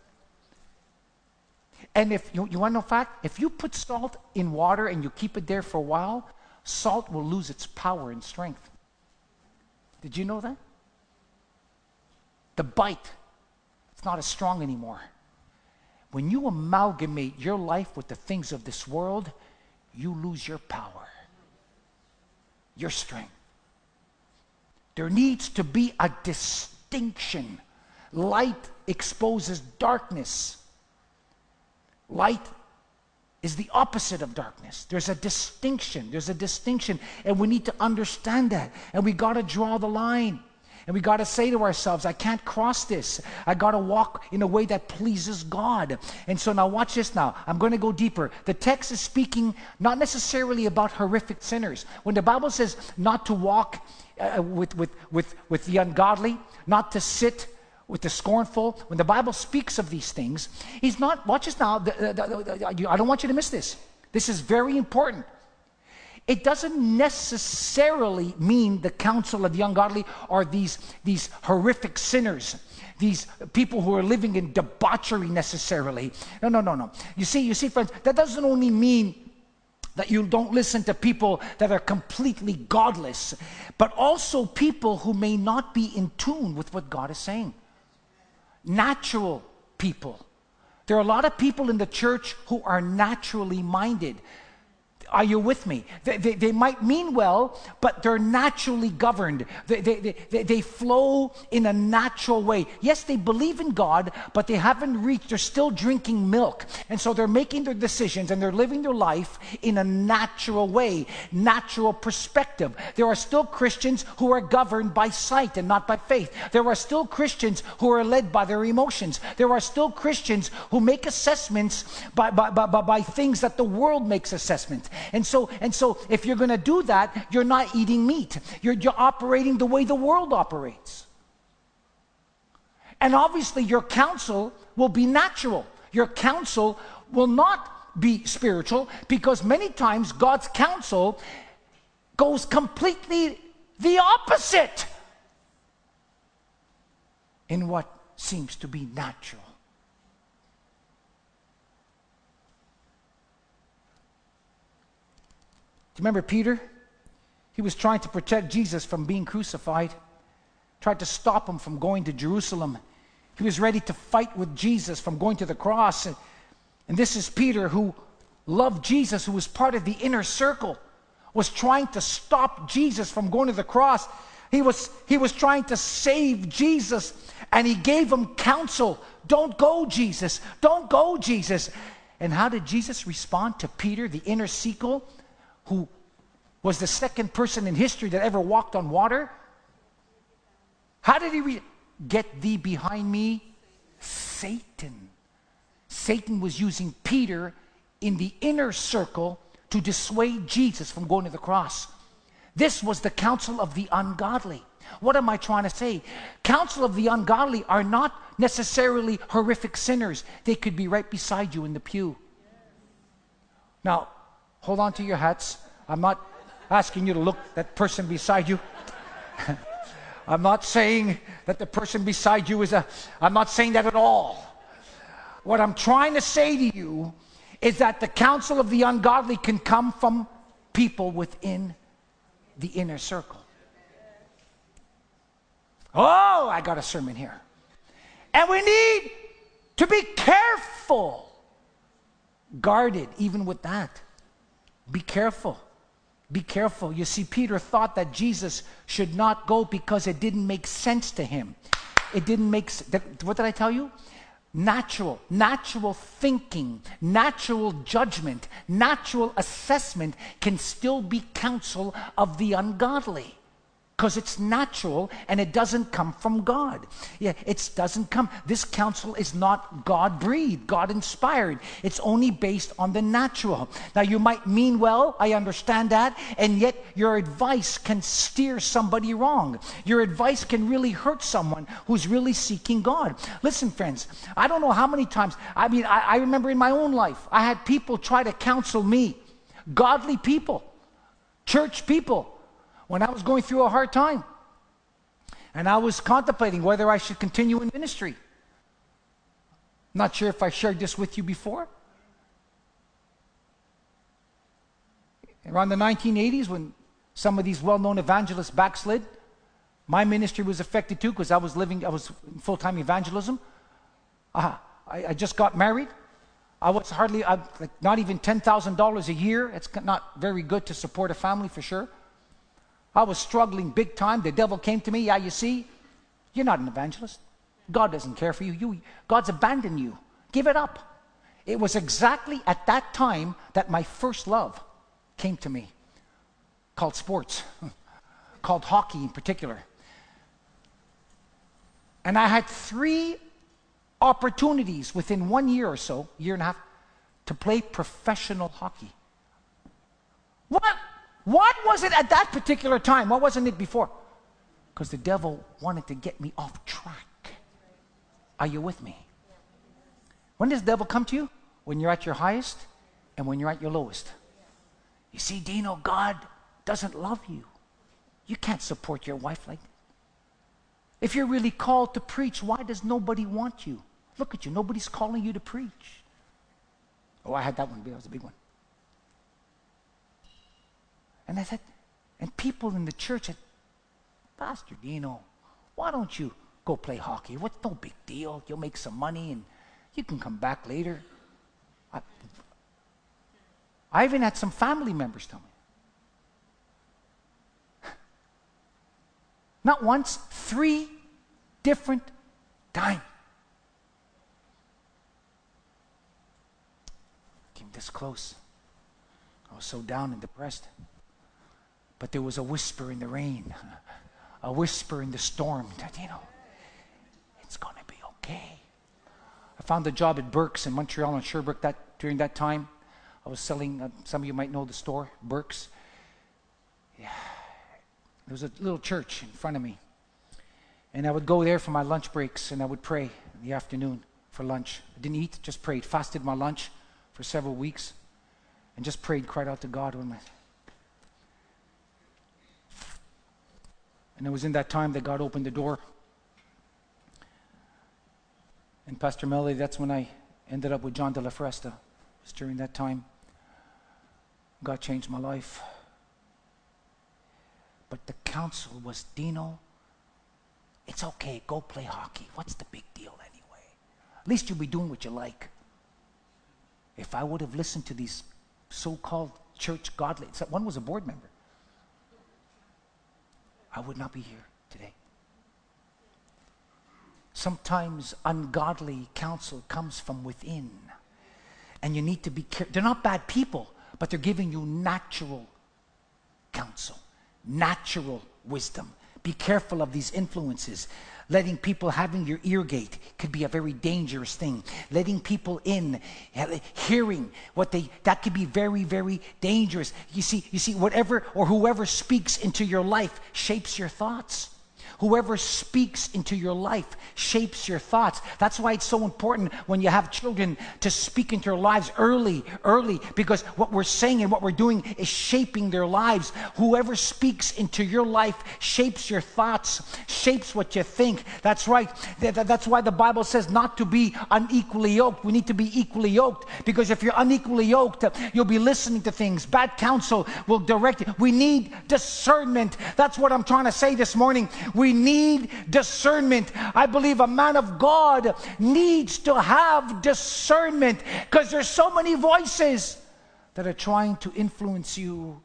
And if you, you want to know fact, if you put salt in water and you keep it there for a while, salt will lose its power and strength. Did you know that? The bite, it's not as strong anymore. When you amalgamate your life with the things of this world, you lose your power, your strength. There needs to be a distinction. Light exposes darkness. Light is the opposite of darkness. There's a distinction. There's a distinction. And we need to understand that. And we got to draw the line. And we got to say to ourselves, I can't cross this. I got to walk in a way that pleases God. And so now, watch this now. I'm going to go deeper. The text is speaking not necessarily about horrific sinners. When the Bible says not to walk uh, with, with, with, with the ungodly, not to sit with the scornful, when the Bible speaks of these things, he's not, watch this now. I don't want you to miss this. This is very important. It doesn't necessarily mean the counsel of the ungodly are these, these horrific sinners, these people who are living in debauchery necessarily. No, no, no, no. You see, you see, friends, that doesn't only mean that you don't listen to people that are completely godless, but also people who may not be in tune with what God is saying. Natural people. There are a lot of people in the church who are naturally minded. Are you with me? They, they, they, might mean well, but they're naturally governed. They, they, they, they flow in a natural way. Yes, they believe in God, but they haven't reached, they're still drinking milk. And so they're making their decisions and they're living their life in a natural way, natural perspective. There are still Christians who are governed by sight and not by faith. There are still Christians who are led by their emotions. There are still Christians who make assessments by, by, by, by things that the world makes assessments. And so, and so if you're going to do that, you're not eating meat. You're, you're operating the way the world operates. And obviously, your counsel will be natural. Your counsel will not be spiritual because many times God's counsel goes completely the opposite in what seems to be natural. Do you remember Peter? He was trying to protect Jesus from being crucified, tried to stop him from going to Jerusalem. He was ready to fight with Jesus from going to the cross. And, and this is Peter who loved Jesus, who was part of the inner circle, was trying to stop Jesus from going to the cross. He was, he was trying to save Jesus, and he gave him counsel. Don't go, Jesus. Don't go, Jesus. And how did Jesus respond to Peter, the inner circle? Who was the second person in history that ever walked on water? How did he re- get thee behind me? Satan. Satan was using Peter in the inner circle to dissuade Jesus from going to the cross. This was the counsel of the ungodly. What am I trying to say? Counsel of the ungodly are not necessarily horrific sinners. They could be right beside you in the pew. Now, Hold on to your hats. I'm not asking you to look that person beside you. *laughs* I'm not saying that the person beside you is a, I'm not saying that at all. What I'm trying to say to you is that the counsel of the ungodly can come from people within the inner circle. Oh, I got a sermon here. And we need to be careful, guarded even with that. Be careful. Be careful. You see, Peter thought that Jesus should not go because it didn't make sense to him. It didn't make what did I tell you? Natural, natural thinking, natural judgment, natural assessment can still be counsel of the ungodly. Because it's natural and it doesn't come from God. Yeah, it doesn't come. This counsel is not God breathed, God inspired. It's only based on the natural. Now, you might mean well, I understand that, and yet your advice can steer somebody wrong. Your advice can really hurt someone who's really seeking God. Listen, friends, I don't know how many times, I mean, I, I remember in my own life, I had people try to counsel me, godly people, church people when I was going through a hard time. And I was contemplating whether I should continue in ministry. Not sure if I shared this with you before. Around the 1980s, when some of these well known evangelists backslid, my ministry was affected too because I was living, I was full time evangelism. Uh, I, I, just got married. I was hardly, I, like not even $10,000 a year. It's not very good to support a family for sure. I was struggling big time. The devil came to me. Yeah, you see, you're not an evangelist. God doesn't care for you. you God's abandoned you. Give it up. It was exactly at that time that my first love came to me, called sports, *laughs* called hockey in particular. And I had three opportunities within one year or so, year and a half, to play professional hockey. What? What was it at that particular time? What wasn't it before? Because the devil wanted to get me off track. Are you with me? When does the devil come to you? When you're at your highest and when you're at your lowest. You see, Dino, God doesn't love you. You can't support your wife like that. If you're really called to preach, why does nobody want you? Look at you, nobody's calling you to preach. Oh, I had that one, that was a big one. And I said, and people in the church said, Pastor Dino, why don't you go play hockey? What's no big deal? You'll make some money and you can come back later. I, I even had some family members tell me. *laughs* Not once, three different times. Came this close. I was so down and depressed. But there was a whisper in the rain, a whisper in the storm that, you know, it's going to be okay. I found a job at Birks in Montreal and Sherbrooke that, during that time. I was selling, uh, some of you might know the store, Birks. Yeah. There was a little church in front of me. And I would go there for my lunch breaks and I would pray in the afternoon for lunch. I didn't eat, just prayed. Fasted my lunch for several weeks and just prayed, cried out to God. When my, And it was in that time that God opened the door. And Pastor Melly, that's when I ended up with John de la Fresta. It was during that time. God changed my life. But the counsel was Dino, it's okay, go play hockey. What's the big deal anyway? At least you'll be doing what you like. If I would have listened to these so called church godly, one was a board member. I would not be here today. Sometimes ungodly counsel comes from within. And you need to be careful. They're not bad people, but they're giving you natural counsel, natural wisdom. Be careful of these influences. Letting people having your ear gate could be a very dangerous thing. Letting people in, uh, hearing what they that could be very, very dangerous. You see, you see, whatever or whoever speaks into your life shapes your thoughts. Whoever speaks into your life shapes your thoughts. That's why it's so important when you have children to speak into their lives early, early, because what we're saying and what we're doing is shaping their lives. Whoever speaks into your life shapes your thoughts, shapes what you think. That's right. That's why the Bible says not to be unequally yoked. We need to be equally yoked because if you're unequally yoked, you'll be listening to things. Bad counsel will direct you. We need discernment. That's what I'm trying to say this morning. We we need discernment. I believe a man of God needs to have discernment because there's so many voices that are trying to influence you.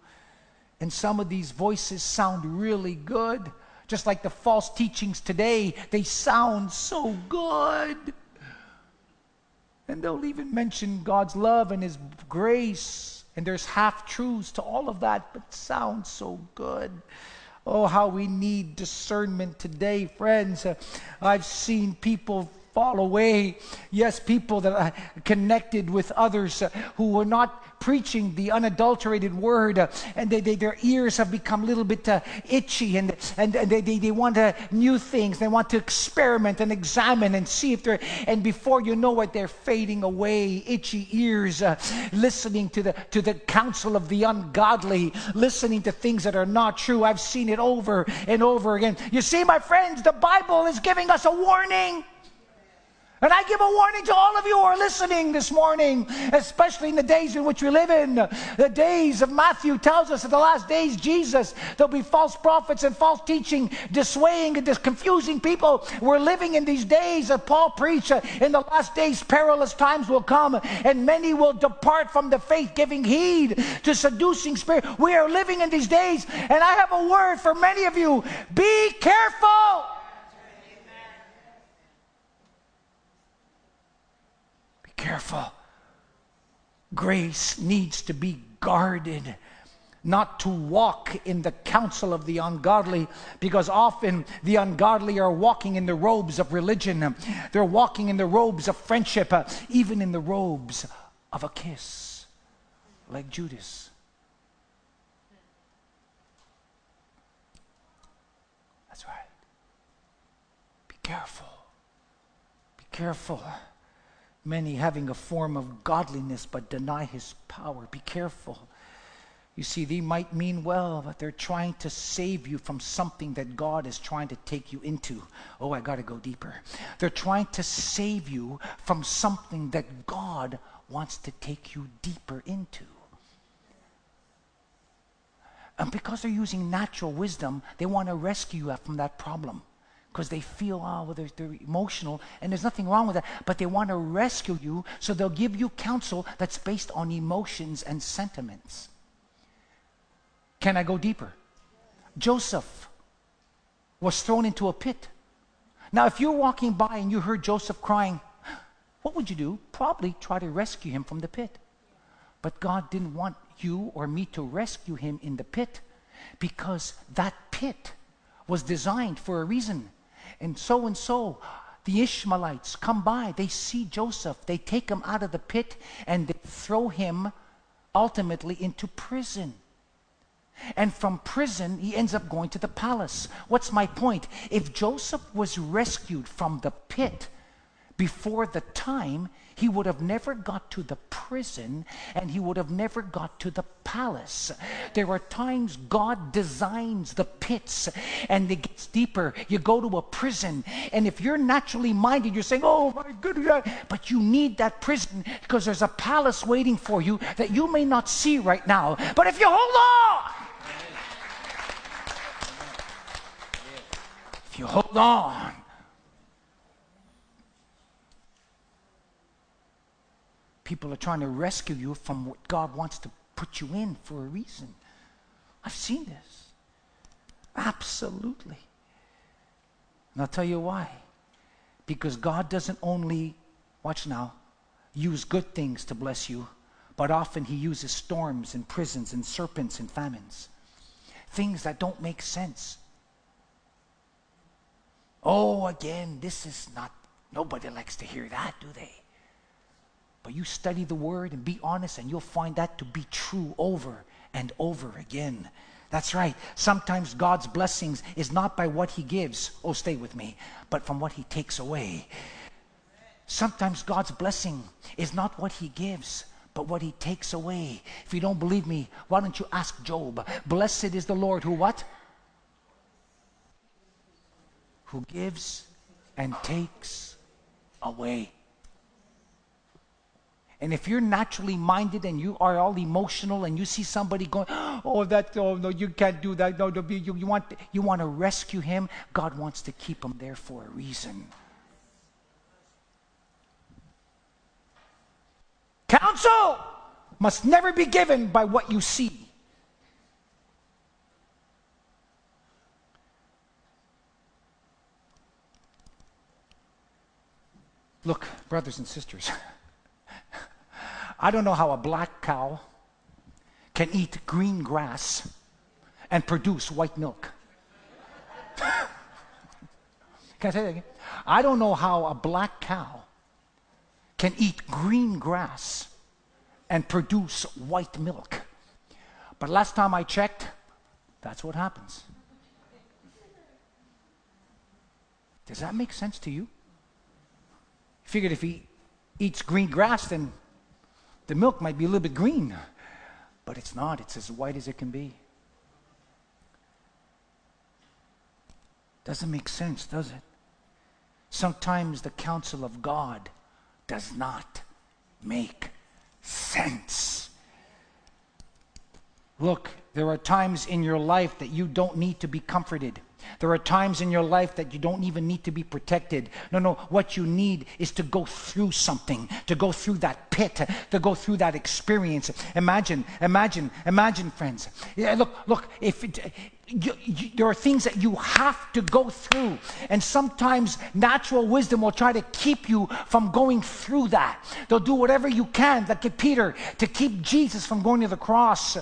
And some of these voices sound really good. Just like the false teachings today, they sound so good. And they'll even mention God's love and His grace. And there's half truths to all of that, but sounds so good. Oh, how we need discernment today, friends. I've seen people fall away. Yes, people that are connected with others uh, who were not preaching the unadulterated word, uh, and they, they, their ears have become a little bit uh, itchy, and, and, and they, they, they want uh, new things. They want to experiment and examine and see if they're, and before you know it, they're fading away, itchy ears, uh, listening to the, to the counsel of the ungodly, listening to things that are not true. I've seen it over and over again. You see, my friends, the Bible is giving us a warning. And I give a warning to all of you who are listening this morning, especially in the days in which we live in. The days of Matthew tells us that the last days, Jesus, there'll be false prophets and false teaching, dissuading and confusing people. We're living in these days that Paul preached. Uh, in the last days, perilous times will come, and many will depart from the faith, giving heed to seducing spirit. We are living in these days, and I have a word for many of you. Be careful. Careful. Grace needs to be guarded, not to walk in the counsel of the ungodly, because often the ungodly are walking in the robes of religion. They're walking in the robes of friendship, even in the robes of a kiss, like Judas. That's right. Be careful. Be careful. Many having a form of godliness but deny his power. Be careful. You see, they might mean well, but they're trying to save you from something that God is trying to take you into. Oh, I got to go deeper. They're trying to save you from something that God wants to take you deeper into. And because they're using natural wisdom, they want to rescue you from that problem because they feel, oh, well, they're, they're, emotional, and there's nothing wrong with that. But they want to rescue you, so they'll give you counsel that's based on emotions and sentiments. Can I go deeper? Joseph was thrown into a pit. Now, if you're walking by and you heard Joseph crying, what would you do? Probably try to rescue him from the pit. But God didn't want you or me to rescue him in the pit because that pit was designed for a reason and so and so. The Ishmaelites come by, they see Joseph, they take him out of the pit and they throw him ultimately into prison. And from prison, he ends up going to the palace. What's my point? If Joseph was rescued from the pit before the time, he would have never got to the prison and he would have never got to the palace. There are times God designs the pits and it gets deeper. You go to a prison, and if you're naturally minded, you're saying, Oh my goodness, but you need that prison because there's a palace waiting for you that you may not see right now. But if you hold on, if you hold on, People are trying to rescue you from what God wants to put you in for a reason. I've seen this. Absolutely. And I'll tell you why. Because God doesn't only, watch now, use good things to bless you, but often He uses storms and prisons and serpents and famines. Things that don't make sense. Oh, again, this is not, nobody likes to hear that, do they? But you study the word and be honest, and you'll find that to be true over and over again. That's right. Sometimes God's blessings is not by what He gives, oh, stay with me, but from what He takes away. Sometimes God's blessing is not what He gives, but what He takes away. If you don't believe me, why don't you ask Job? Blessed is the Lord who what? Who gives and takes away. And if you're naturally minded and you are all emotional and you see somebody going, oh, that, oh, no, you can't do that. No, no you, you, want, you want to rescue him, God wants to keep him there for a reason. Counsel must never be given by what you see. Look, brothers and sisters. *laughs* I don't know how a black cow can eat green grass and produce white milk. *laughs* Can I say that again? I don't know how a black cow can eat green grass and produce white milk. But last time I checked, that's what happens. Does that make sense to you? Figured if he eats green grass, then the milk might be a little bit green. But it's not, it's as white as it can be. Doesn't make sense, does it? Sometimes the counsel of God does not make sense. Look, there are times in your life that you don't need to be comforted. There are times in your life that you don't even need to be protected. No, no, what you need is to go through something, to go through that pit, to go through that experience. Imagine, imagine, imagine, friends. Yeah, look, look, if it, you, you, there are things that you have to go through, and sometimes natural wisdom will try to keep you from going through that. They'll do whatever you can, like Peter, to keep Jesus from going to the cross.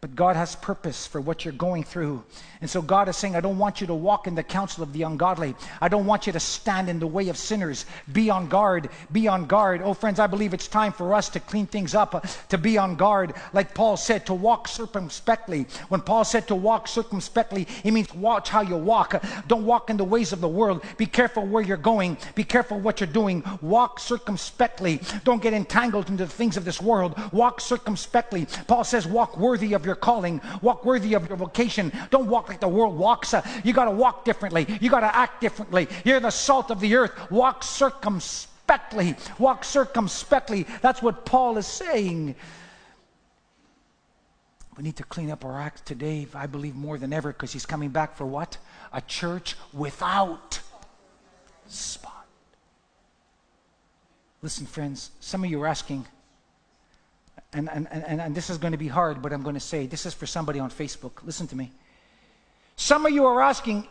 But God has purpose for what you're going through. And so God is saying, I don't want you to walk in the counsel of the ungodly. I don't want you to stand in the way of sinners. Be on guard. Be on guard. Oh, friends, I believe it's time for us to clean things up, uh, to be on guard. Like Paul said, to walk circumspectly. When Paul said to walk circumspectly, he means watch how you walk. Don't walk in the ways of the world. Be careful where you're going. Be careful what you're doing. Walk circumspectly. Don't get entangled into the things of this world. Walk circumspectly. Paul says, walk worthy of your calling, walk worthy of your vocation. Don't walk like the world walks. Uh, you got to walk differently. You got to act differently. You're the salt of the earth. Walk circumspectly. Walk circumspectly. That's what Paul is saying. We need to clean up our act today, I believe, more than ever, because he's coming back for what? A church without spot. Listen, friends, some of you are asking, and, and, and, and this is going to be hard, but I'm going to say this is for somebody on Facebook. Listen to me. Some of you are asking,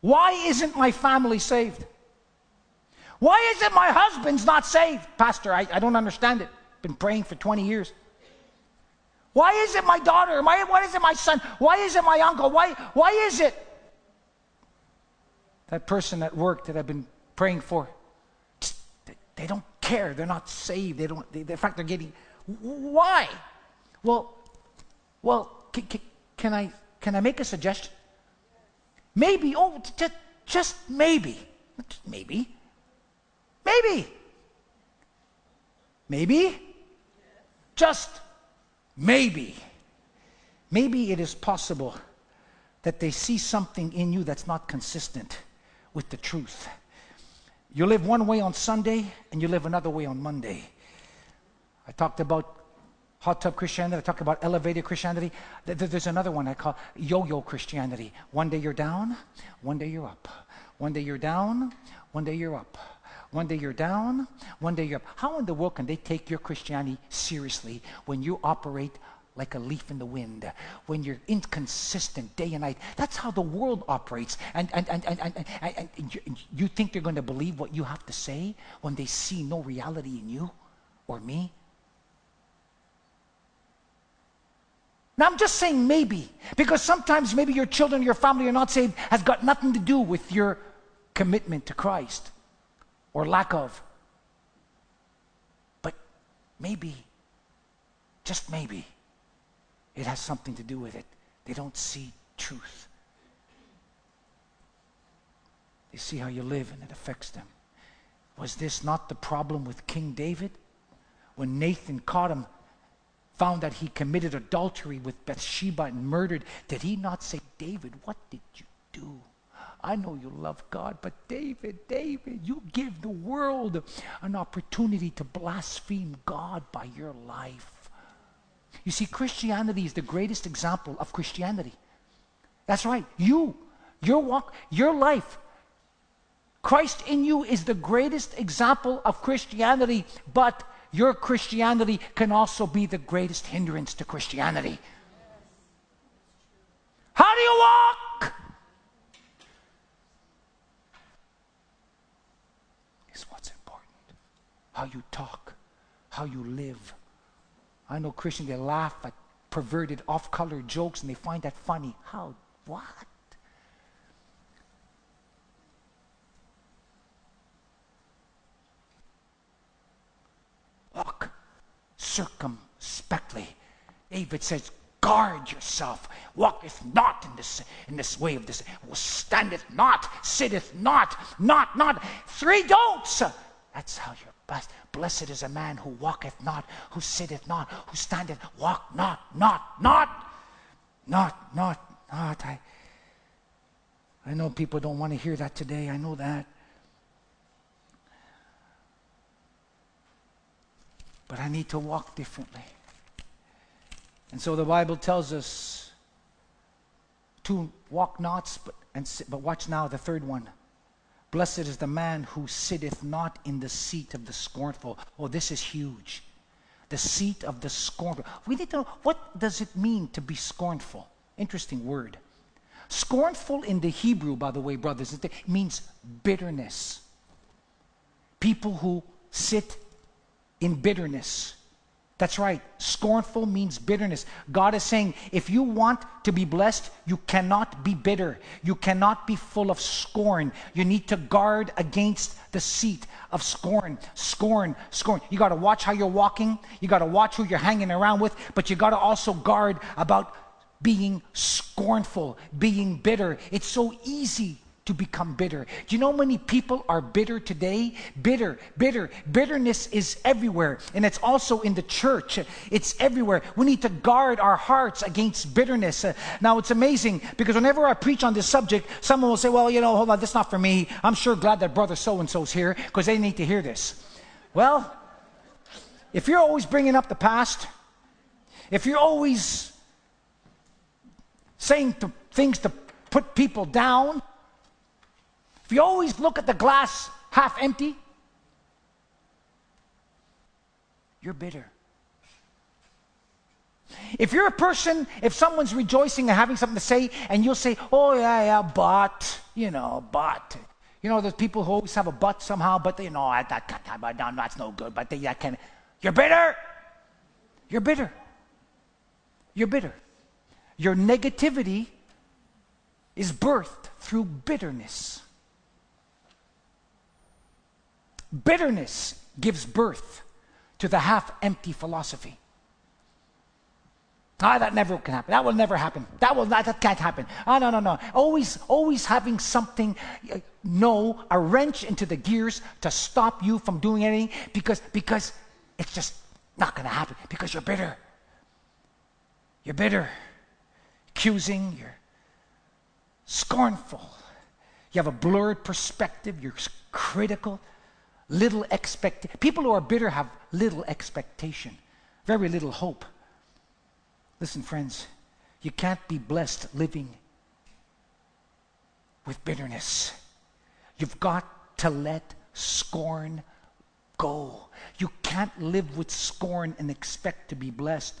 why isn't my family saved? Why is it my husband's not saved? Pastor, I, I don't understand it. Been praying for 20 years. Why is it my daughter? Why, why is it my son? Why is it my uncle? Why, why is it? That person at work that I've been praying for, they don't care. They're not saved. They don't. They, in fact, they're getting. Why? Well, well, can, can, I can I make a suggestion? Maybe. Oh, just just maybe. Maybe. Maybe. Maybe. Just maybe. Maybe it is possible that they see something in you that's not consistent with the truth. You live one way on Sunday and you live another way on Monday. I talked about hot tub Christianity. I talked about elevated Christianity. There's another one I call yo yo Christianity. One day you're down, one day you're up. One day you're down, one day you're up. One day you're down, one day you're up. How in the world can they take your Christianity seriously when you operate like a leaf in the wind, when you're inconsistent day and night. That's how the world operates. And, and, and, and, and, and, and you, you think they're going to believe what you have to say when they see no reality in you or me? Now, I'm just saying maybe, because sometimes maybe your children, your family are not saved, has got nothing to do with your commitment to Christ or lack of. But maybe, just maybe, it has something to do with it. They don't see truth. They see how you live and it affects them. Was this not the problem with King David? When Nathan caught him, found that he committed adultery with Bathsheba and murdered, did he not say, David, what did you do? I know you love God, but David, David, you give the world an opportunity to blaspheme God by your life. You see, Christianity is the greatest example of Christianity. That's right. You, your walk, your life. Christ in you is the greatest example of Christianity, but your Christianity can also be the greatest hindrance to Christianity. How do you walk? Is what's important. How you talk, how you live. I know Christians, they laugh at perverted, off color jokes and they find that funny. How? What? Walk circumspectly. David says, guard yourself. Walketh not in this in this way of this. Standeth not, sitteth not, not, not. Three don'ts. That's how you blessed. Is a man who walketh not, who sitteth not, who standeth, walk not, not, not, not, not, not. I, I know people don't want to hear that today. I know that. But I need to walk differently. And so the Bible tells us to walk not, but, and, but watch now the third one. Blessed is the man who sitteth not in the seat of the scornful. Oh, this is huge. The seat of the scornful. We need to know what does it mean to be scornful? Interesting word. Scornful in the Hebrew, by the way, brothers, it means bitterness. People who sit in bitterness. That's right. Scornful means bitterness. God is saying if you want to be blessed, you cannot be bitter. You cannot be full of scorn. You need to guard against the seat of scorn. Scorn, scorn. You got to watch how you're walking. You got to watch who you're hanging around with, but you got to also guard about being scornful, being bitter. It's so easy to become bitter. Do you know many people are bitter today? Bitter, bitter. Bitterness is everywhere, and it's also in the church. It's everywhere. We need to guard our hearts against bitterness. Now, it's amazing because whenever I preach on this subject, someone will say, Well, you know, hold on, that's not for me. I'm sure glad that brother so and so's here because they need to hear this. Well, if you're always bringing up the past, if you're always saying to, things to put people down, if you always look at the glass half empty, you're bitter. If you're a person, if someone's rejoicing and having something to say, and you'll say, oh, yeah, yeah, but, you know, but. You know, there's people who always have a but somehow, but they know at that no, that's no good, but they that can. You're bitter. You're bitter. You're bitter. Your negativity is birthed through bitterness. Bitterness gives birth to the half empty philosophy. Ah, that never can happen. That will never happen. That will not, that can't happen. Ah, no, no, no. Always, always having something, uh, no, a wrench into the gears to stop you from doing anything because, because it's just not going to happen because you're bitter. You're bitter, accusing, you're scornful. You have a blurred perspective, you're critical little expect people who are bitter have little expectation very little hope. Listen friends you can't be blessed living with bitterness. You've got to let scorn go. You can't live with scorn and expect to be blessed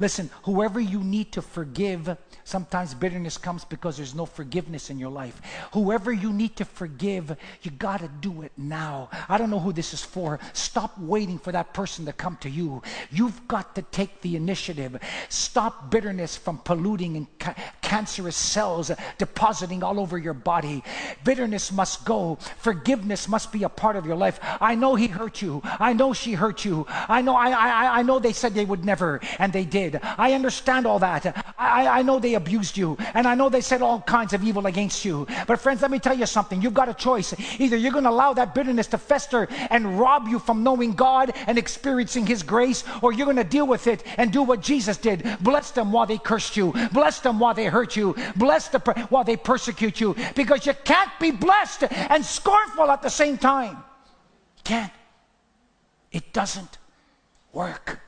Listen, whoever you need to forgive, sometimes bitterness comes because there's no forgiveness in your life. Whoever you need to forgive, you got to do it now. I don't know who this is for. Stop waiting for that person to come to you. You've got to take the initiative. Stop bitterness from polluting and ca- cancerous cells depositing all over your body. Bitterness must go. Forgiveness must be a part of your life. I know he hurt you. I know she hurt you. I know I I, I know they said they would never and they did did. I understand all that. I, I know they abused you, and I know they said all kinds of evil against you. But, friends, let me tell you something. You've got a choice. Either you're going to allow that bitterness to fester and rob you from knowing God and experiencing His grace, or you're going to deal with it and do what Jesus did. Bless them while they cursed you, bless them while they hurt you, bless them while they persecute you, because you can't be blessed and scornful at the same time. You can't. It doesn't work.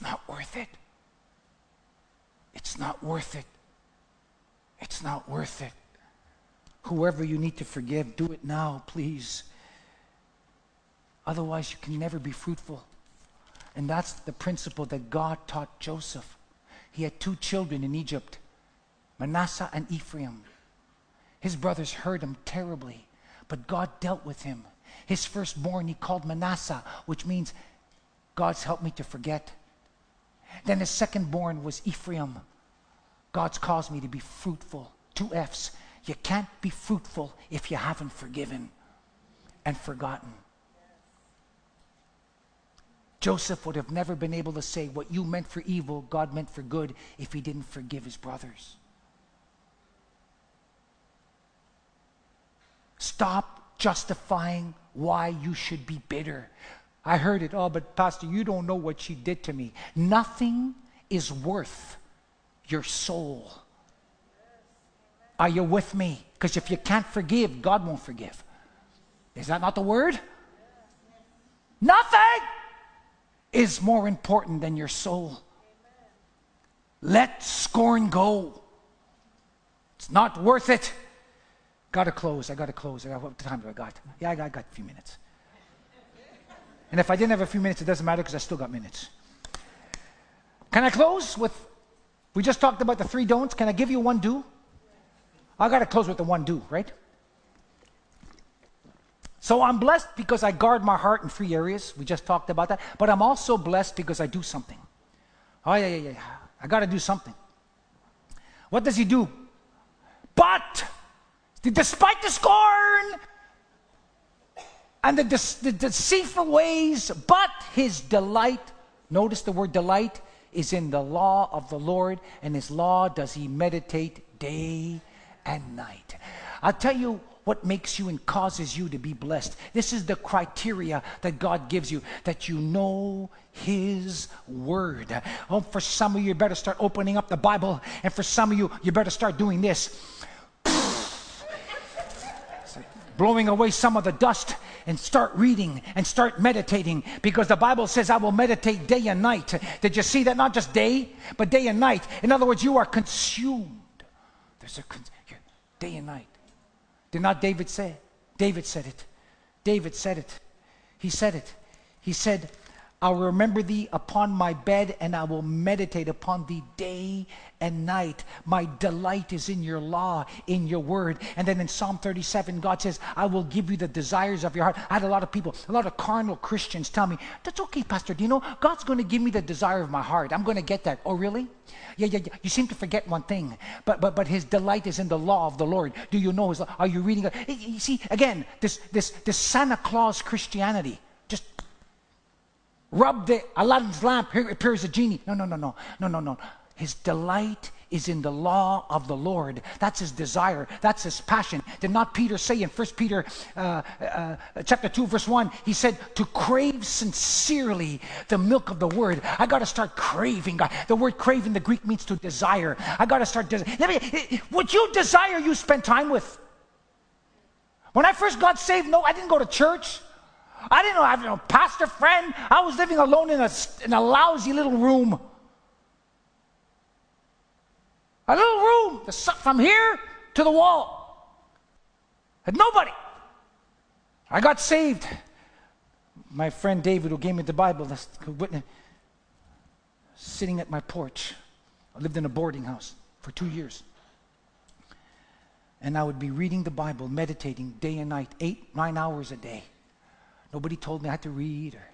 It's not worth it. It's not worth it. It's not worth it. Whoever you need to forgive, do it now, please. Otherwise, you can never be fruitful. And that's the principle that God taught Joseph. He had two children in Egypt, Manasseh and Ephraim. His brothers hurt him terribly, but God dealt with him. His firstborn he called Manasseh, which means God's helped me to forget. Then his second born was Ephraim. God's caused me to be fruitful. Two F's. You can't be fruitful if you haven't forgiven and forgotten. Joseph would have never been able to say, What you meant for evil, God meant for good, if he didn't forgive his brothers. Stop justifying why you should be bitter. I heard it, oh, but Pastor, you don't know what she did to me. Nothing is worth your soul. Are you with me? Because if you can't forgive, God won't forgive. Is that not the word? Nothing is more important than your soul. Let scorn go. It's not worth it. Got to close. I got to close. I got, what time do I got? Yeah, I got, I got a few minutes. And if I didn't have a few minutes, it doesn't matter because I still got minutes. Can I close with? We just talked about the three don'ts. Can I give you one do? I got to close with the one do, right? So I'm blessed because I guard my heart in three areas. We just talked about that. But I'm also blessed because I do something. Oh, yeah, yeah, yeah. I got to do something. What does he do? But, despite the scorn and the, the deceitful ways, but his delight, notice the word delight, is in the law of the Lord, and his law does he meditate day and night. I'll tell you what makes you and causes you to be blessed. This is the criteria that God gives you that you know His Word. Oh, for some of you, you better start opening up the Bible, and for some of you, you better start doing this blowing away some of the dust and start reading and start meditating because the Bible says, I will meditate day and night. Did you see that? Not just day, but day and night. In other words, you are consumed. There's a con- day and night. Did not David say? David said it. David said it. He said it. He said, I'll remember thee upon my bed and I will meditate upon thee day and night. My delight is in your law, in your word. And then in Psalm 37, God says, I will give you the desires of your heart. I had a lot of people, a lot of carnal Christians tell me, That's okay, Pastor Dino. God's going to give me the desire of my heart. I'm going to get that. Oh, really? Yeah, yeah, yeah. You seem to forget one thing. But but but his delight is in the law of the Lord. Do you know his Are you reading? You see, again, this this this Santa Claus Christianity rub the Aladdin's lamp, here appears a genie. No, no, no, no, no, no, no. His delight is in the law of the Lord. That's his desire. That's his passion. Did not Peter say in 1 Peter uh, uh, chapter 2, verse 1, he said, to crave sincerely the milk of the word. I got to start craving. God. The word craving, the Greek means to desire. I got to start desiring. Would you desire you spend time with? When I first got saved, no, I didn't go to church. I didn't know I have a pastor friend. I was living alone in a, in a lousy little room. A little room from here to the wall. Had nobody. I got saved. My friend David, who gave me the Bible, who sitting at my porch. I lived in a boarding house for two years. And I would be reading the Bible, meditating day and night, eight, nine hours a day. Nobody told me I had to read. Or,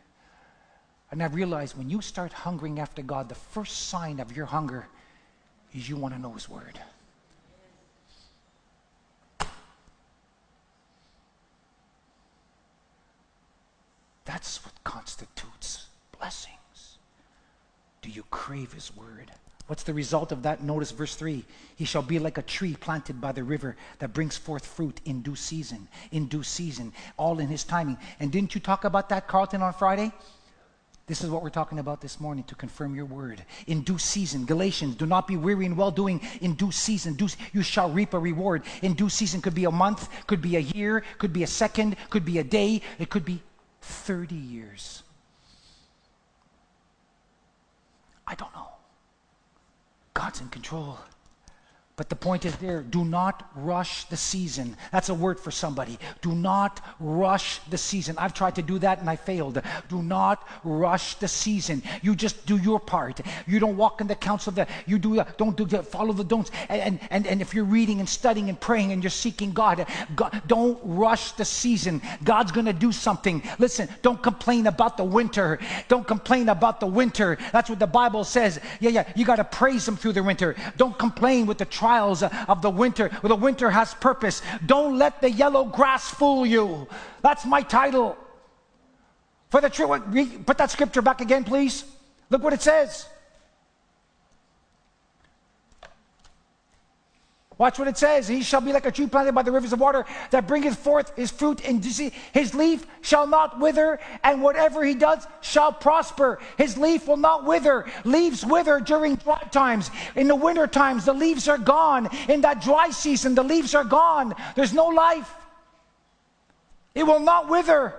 and I realized when you start hungering after God, the first sign of your hunger is you want to know His Word. That's what constitutes blessings. Do you crave His Word? What's the result of that? Notice verse 3. He shall be like a tree planted by the river that brings forth fruit in due season, in due season, all in his timing. And didn't you talk about that, Carlton, on Friday? This is what we're talking about this morning to confirm your word. In due season, Galatians, do not be weary in well doing. In due season, due, you shall reap a reward. In due season could be a month, could be a year, could be a second, could be a day, it could be 30 years. I don't know. God's in control. But the point is there do not rush the season. That's a word for somebody. Do not rush the season. I've tried to do that and I failed. Do not rush the season. You just do your part. You don't walk in the counsel of the, you do, don't do follow the don'ts. And, and, and if you're reading and studying and praying and you're seeking God, God don't rush the season. God's going to do something. Listen, don't complain about the winter. Don't complain about the winter. That's what the Bible says. Yeah, yeah, you got to praise Him through the winter. Don't complain with the of the winter. The winter has purpose. Don't let the yellow grass fool you. That's my title. For the true, put that scripture back again, please. Look what it says. Watch what it says. He shall be like a tree planted by the rivers of water that bringeth forth his fruit in season. His leaf shall not wither, and whatever he does shall prosper. His leaf will not wither. Leaves wither during dry times. In the winter times, the leaves are gone. In that dry season, the leaves are gone. There's no life. It will not wither.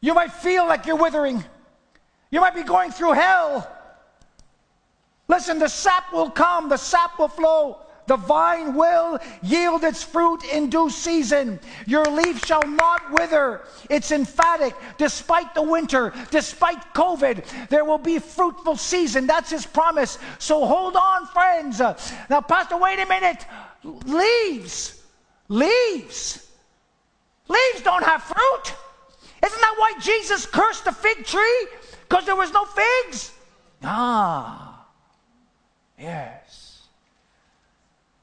You might feel like you're withering. You might be going through hell. Listen, the sap will come, the sap will flow. The vine will yield its fruit in due season. Your leaf shall not wither. It's emphatic. Despite the winter, despite COVID, there will be fruitful season. That's his promise. So hold on, friends. Now, Pastor, wait a minute. Leaves. Leaves. Leaves don't have fruit. Isn't that why Jesus cursed the fig tree? Because there was no figs? Ah. Yes.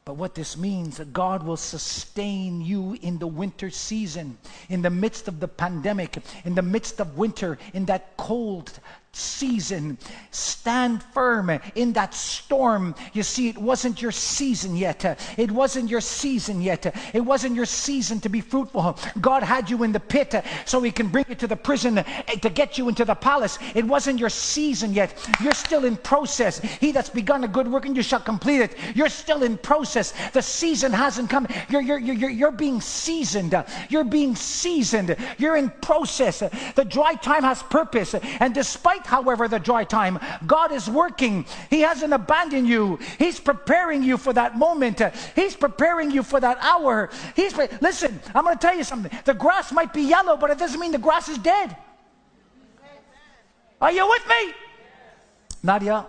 But what this means, that God will sustain you in the winter season, in the midst of the pandemic, in the midst of winter, in that cold season. Stand firm in that storm. You see, it wasn't your season yet. It wasn't your season yet. It wasn't your season to be fruitful. God had you in the pit so He can bring you to the prison eh, to get you into the palace. It wasn't your season yet. You're still in process. He that's begun a good work and you shall complete it. You're still in process. The season hasn't come. You're, you're, you're, you're being seasoned. You're being seasoned. You're in process. The dry time has purpose. And despite however, the dry time. God is working. He hasn't abandoned you. He's preparing you for that moment. He's preparing you for that hour. He's listen. I'm going to tell you something. The grass might be yellow, but it doesn't mean the grass is dead. Are you with me? Nadia,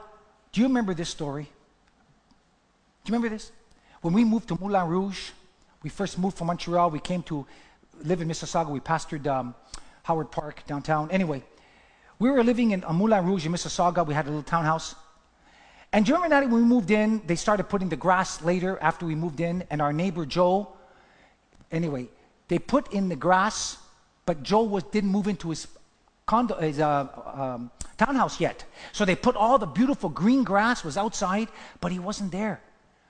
do you remember this story? Do you remember this? When we moved to Moulin Rouge, we first moved from Montreal. We came to live in Mississauga. We pastored um, Howard Park downtown. Anyway, we were living in Moulin Rouge in Mississauga. We had a little townhouse. And do you remember that when we moved in, they started putting the grass later after we moved in, and our neighbor Joe, anyway, they put in the grass, but Joe was, didn't move into his condo, his uh, um, townhouse yet. So they put all the beautiful green grass was outside, but he wasn't there.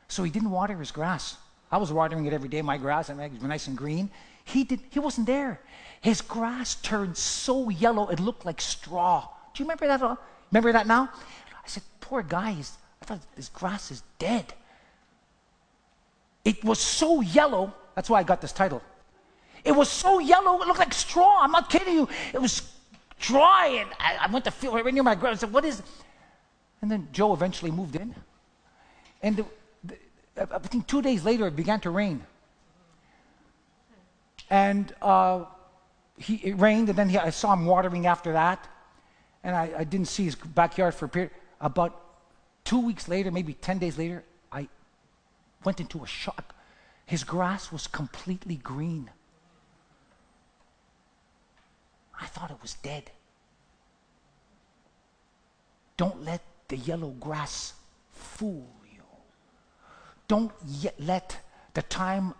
So he didn't water his grass. I was watering it every day, my grass, and it was nice and green. He, did, he wasn't there. His grass turned so yellow it looked like straw. Do you remember that? Remember that now? I said, poor guy, I thought his grass is dead. It was so yellow, that's why I got this title. It was so yellow, it looked like straw. I'm not kidding you. It was dry, and I, I went to feel right near my grass. I said, what is And then Joe eventually moved in. And the, the, I think two days later, it began to rain. And uh, he, it rained, and then he, I saw him watering after that. And I, I didn't see his backyard for a period. About two weeks later, maybe 10 days later, I went into a shock. His grass was completely green. I thought it was dead. Don't let the yellow grass fool you. Don't yet let the time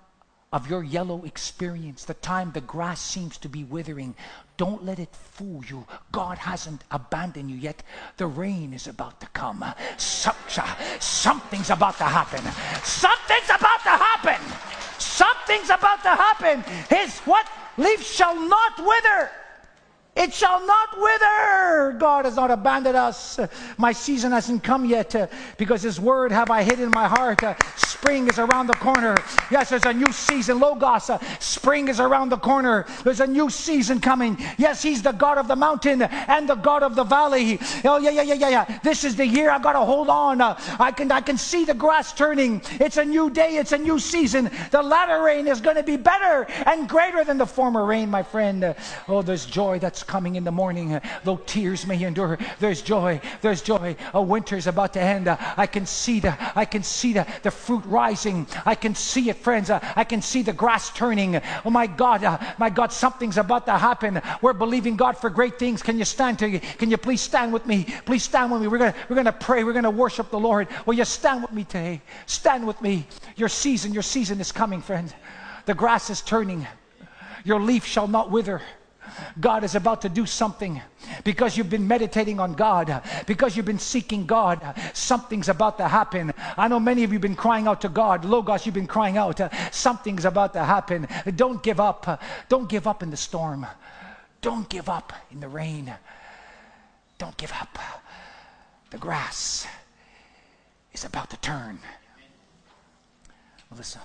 of your yellow experience, the time the grass seems to be withering, don't let it fool you. God hasn't abandoned you yet. The rain is about to come. something's about to happen. Something's about to happen. Something's about to happen. His what? Leaf shall not wither. It shall not wither. God has not abandoned us. My season hasn't come yet uh, because His word have I hid in my heart. Uh, spring is around the corner. Yes, there's a new season. Logos, uh, spring is around the corner. There's a new season coming. Yes, He's the God of the mountain and the God of the valley. Oh, yeah, yeah, yeah, yeah, yeah. This is the year I've got to hold on. I, can, I can see the grass turning. It's a new day. It's a new season. The latter rain is going to be better and greater than the former rain, my friend. Oh, there's joy that's coming in the morning. Though tears may endure, there's joy. There's joy. A winter's about to end. I can see the I can see the, the fruit rising. I can see it, friends. I can see the grass turning. Oh my God, uh, my God, something's about to happen. We're believing God for great things. Can you stand to you? Can you please stand with me? Please stand with me. We're gonna we're gonna pray. We're gonna worship the Lord. Will you stand with me today? Stand with me. Your season, your season is coming, friend. The grass is turning. Your leaf shall not wither. God is about to do something because you've been meditating on God, because you've been seeking God. Something's about to happen. I know many of you have been crying out to God. Logos, you've been crying out. Something's about to happen. Don't give up. Don't give up in the storm. Don't give up in the rain. Don't give up. The grass is about to turn. Melissa.